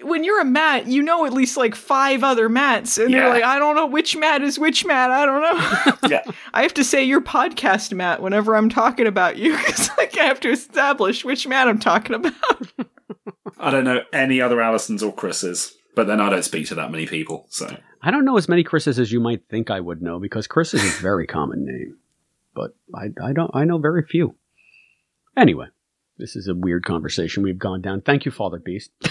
B: when you're a Matt, you know at least like five other Matts, and
C: Yeah.
B: you're like, I don't know which Matt is which Matt. I don't know.
C: Yeah.
B: I have to say your podcast Matt whenever I'm talking about you, because like I have to establish which Matt I'm talking about.
C: I don't know any other Allisons or Chris's, but then I don't speak to that many people, so.
A: I don't know as many Chris's as you might think I would know because Chris is a very common name, but I, I don't I know very few. Anyway, this is a weird conversation we've gone down. Thank you, Father Beast.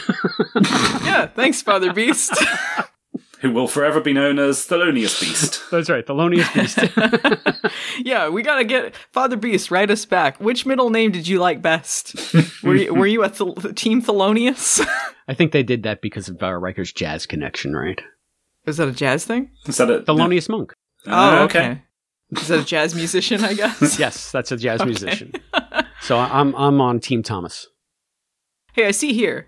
B: yeah, thanks, Father Beast.
C: Who will forever be known as Thelonious Beast.
A: That's right, Thelonious Beast.
B: yeah, we gotta get Father Beast. Write us back. Which middle name did you like best? were you were you a Thel- Team Thelonious?
A: I think they did that because of uh, Riker's jazz connection, right?
B: Is that a jazz thing?
C: Is that it?
A: Thelonious Monk.
B: Oh, okay. Is that a jazz musician? I guess.
A: Yes, that's a jazz musician. So I'm I'm on Team Thomas.
B: Hey, I see here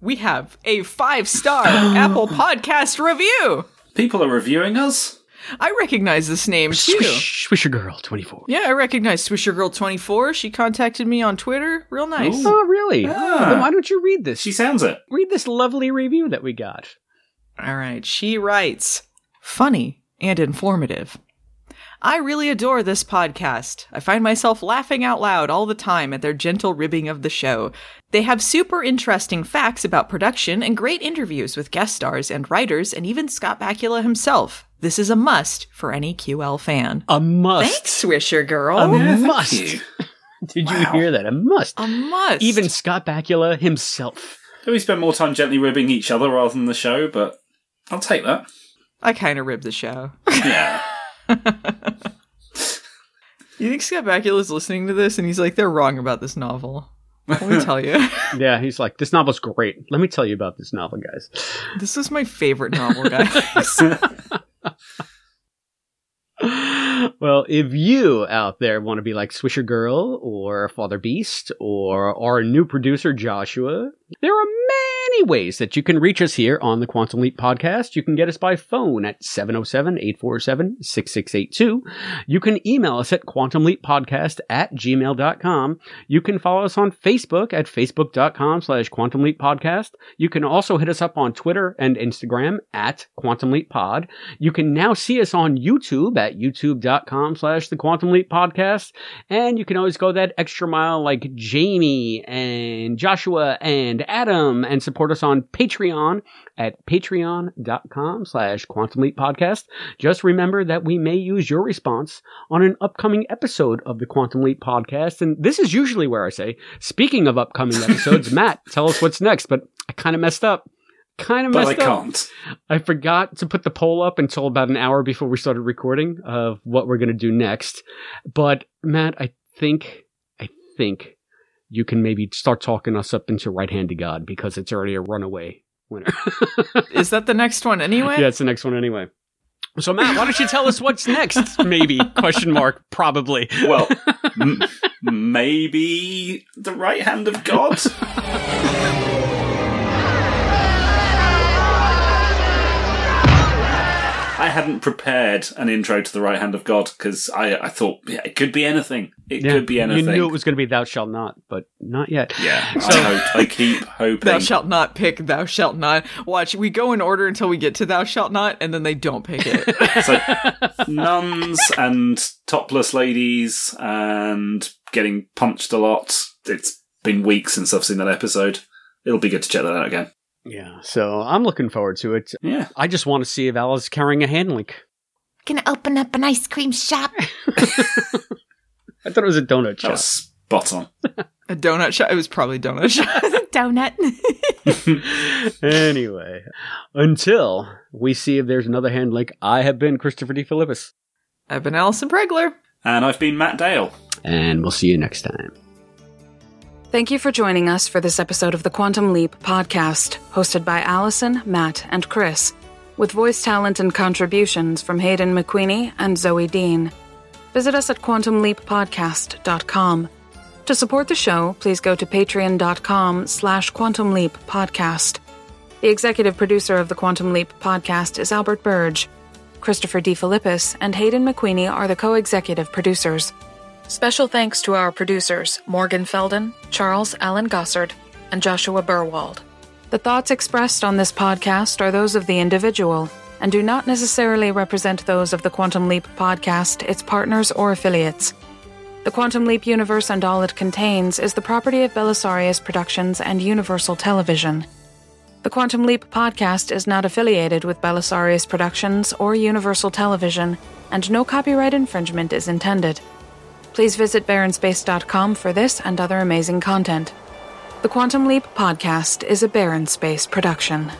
B: we have a five star Apple Podcast review.
C: People are reviewing us.
B: I recognize this name too.
A: Swish, Swisher Girl 24.
B: Yeah, I recognize Swisher Girl twenty four. She contacted me on Twitter. Real nice.
C: Ooh.
A: Oh, really?
C: Ah.
A: Then why don't you read this?
C: She sounds it.
A: read this lovely review that we got.
B: All right. She writes, funny and informative. I really adore this podcast. I find myself laughing out loud all the time at their gentle ribbing of the show. They have super interesting facts about production and great interviews with guest stars and writers and even Scott Bakula himself. This is a must for any QL fan.
A: A must.
B: Thanks, Swisher Girl.
A: A
C: thank
A: must.
C: you.
A: Did you hear that? A must.
B: A must.
A: Even Scott Bakula himself.
C: We spend more time gently ribbing each other rather than the show, but I'll take that.
B: I kind of ribbed the show.
C: Yeah.
B: You think Scott Bakula's listening to this and he's like, they're wrong about this novel. Let me tell you.
A: Yeah, he's like, this novel's great. Let me tell you about this novel, guys.
B: this is my favorite novel, guys.
A: well, if you out there want to be like Swisher Girl or Father Beast or our new producer Joshua, there are many ways that you can reach us here on the Quantum Leap podcast. You can get us by phone at 707-847-6682. You can email us at quantumleappodcast at gmail.com. You can follow us on Facebook at facebook.com slash quantum leap podcast. You can also hit us up on Twitter and Instagram at quantum leap pod. You can now see us on YouTube at youtube.com slash the quantum leap podcast. And you can always go that extra mile like Jamie and Joshua and Adam and support us on Patreon at patreon.com slash quantum leap podcast. Just remember that we may use your response on an upcoming episode of the Quantum Leap podcast. And this is usually where I say, speaking of upcoming episodes, Matt, tell us what's next. But I kind of messed up. Kind of
C: but I
A: messed up.
C: can't.
A: I forgot to put the poll up until about an hour before we started recording of what we're going to do next. But Matt, I think, I think you can maybe start talking us up into right hand to God because it's already a runaway winner.
B: is that the next one anyway?
A: yeah, it's the next one anyway. So Matt, why don't you tell us what's next? Maybe question mark. Probably.
C: Well, m- maybe the right hand of God. I hadn't prepared an intro to the right hand of God because I, I thought yeah, it could be anything. It
A: Yeah,
C: could be anything.
A: You knew it was going to be "Thou shalt not," but not yet.
C: Yeah, I, hope, I keep hoping.
B: Thou shalt not pick thou shalt not. Watch, we go in order until we get to thou shalt not, and then they don't pick it.
C: So, nuns and topless ladies and getting punched a lot. It's been weeks since I've seen that episode. It'll be good to check that out again.
A: Yeah. So I'm looking forward to it.
C: Yeah.
A: I just want to see if Al is carrying a hand link.
F: Gonna open up an ice cream shop.
A: I thought it was a donut
C: That
A: shop.
C: was spot on.
B: A donut shop. It was probably donut shop.
F: Donut.
A: anyway, until we see if there's another hand link, I have been Christopher DeFilippis,
B: I've been Allison Pregler.
C: And I've been Matt Dale.
A: and we'll see you next time.
D: Thank you for joining us for this episode of the Quantum Leap podcast, hosted by Allison, Matt, and Chris, with voice talent and contributions from Hayden McQueenie and Zoe Dean. Visit us at quantumleappodcast.com. To support the show, please go to patreon.com slash quantumleappodcast. The executive producer of the Quantum Leap podcast is Albert Burge. Christopher D. And Hayden McQueenie are the co-executive producers. Special thanks to our producers, Morgan Felden, Charles Allen Gossard, and Joshua Burwald. The thoughts expressed on this podcast are those of the individual and do not necessarily represent those of the Quantum Leap podcast, its partners, or affiliates. The Quantum Leap universe and all it contains is the property of Bellisario Productions and Universal Television. The Quantum Leap podcast is not affiliated with Bellisario Productions or Universal Television, and no copyright infringement is intended. Please visit Baronspace.com for this and other amazing content. The Quantum Leap podcast is a Baronspace production.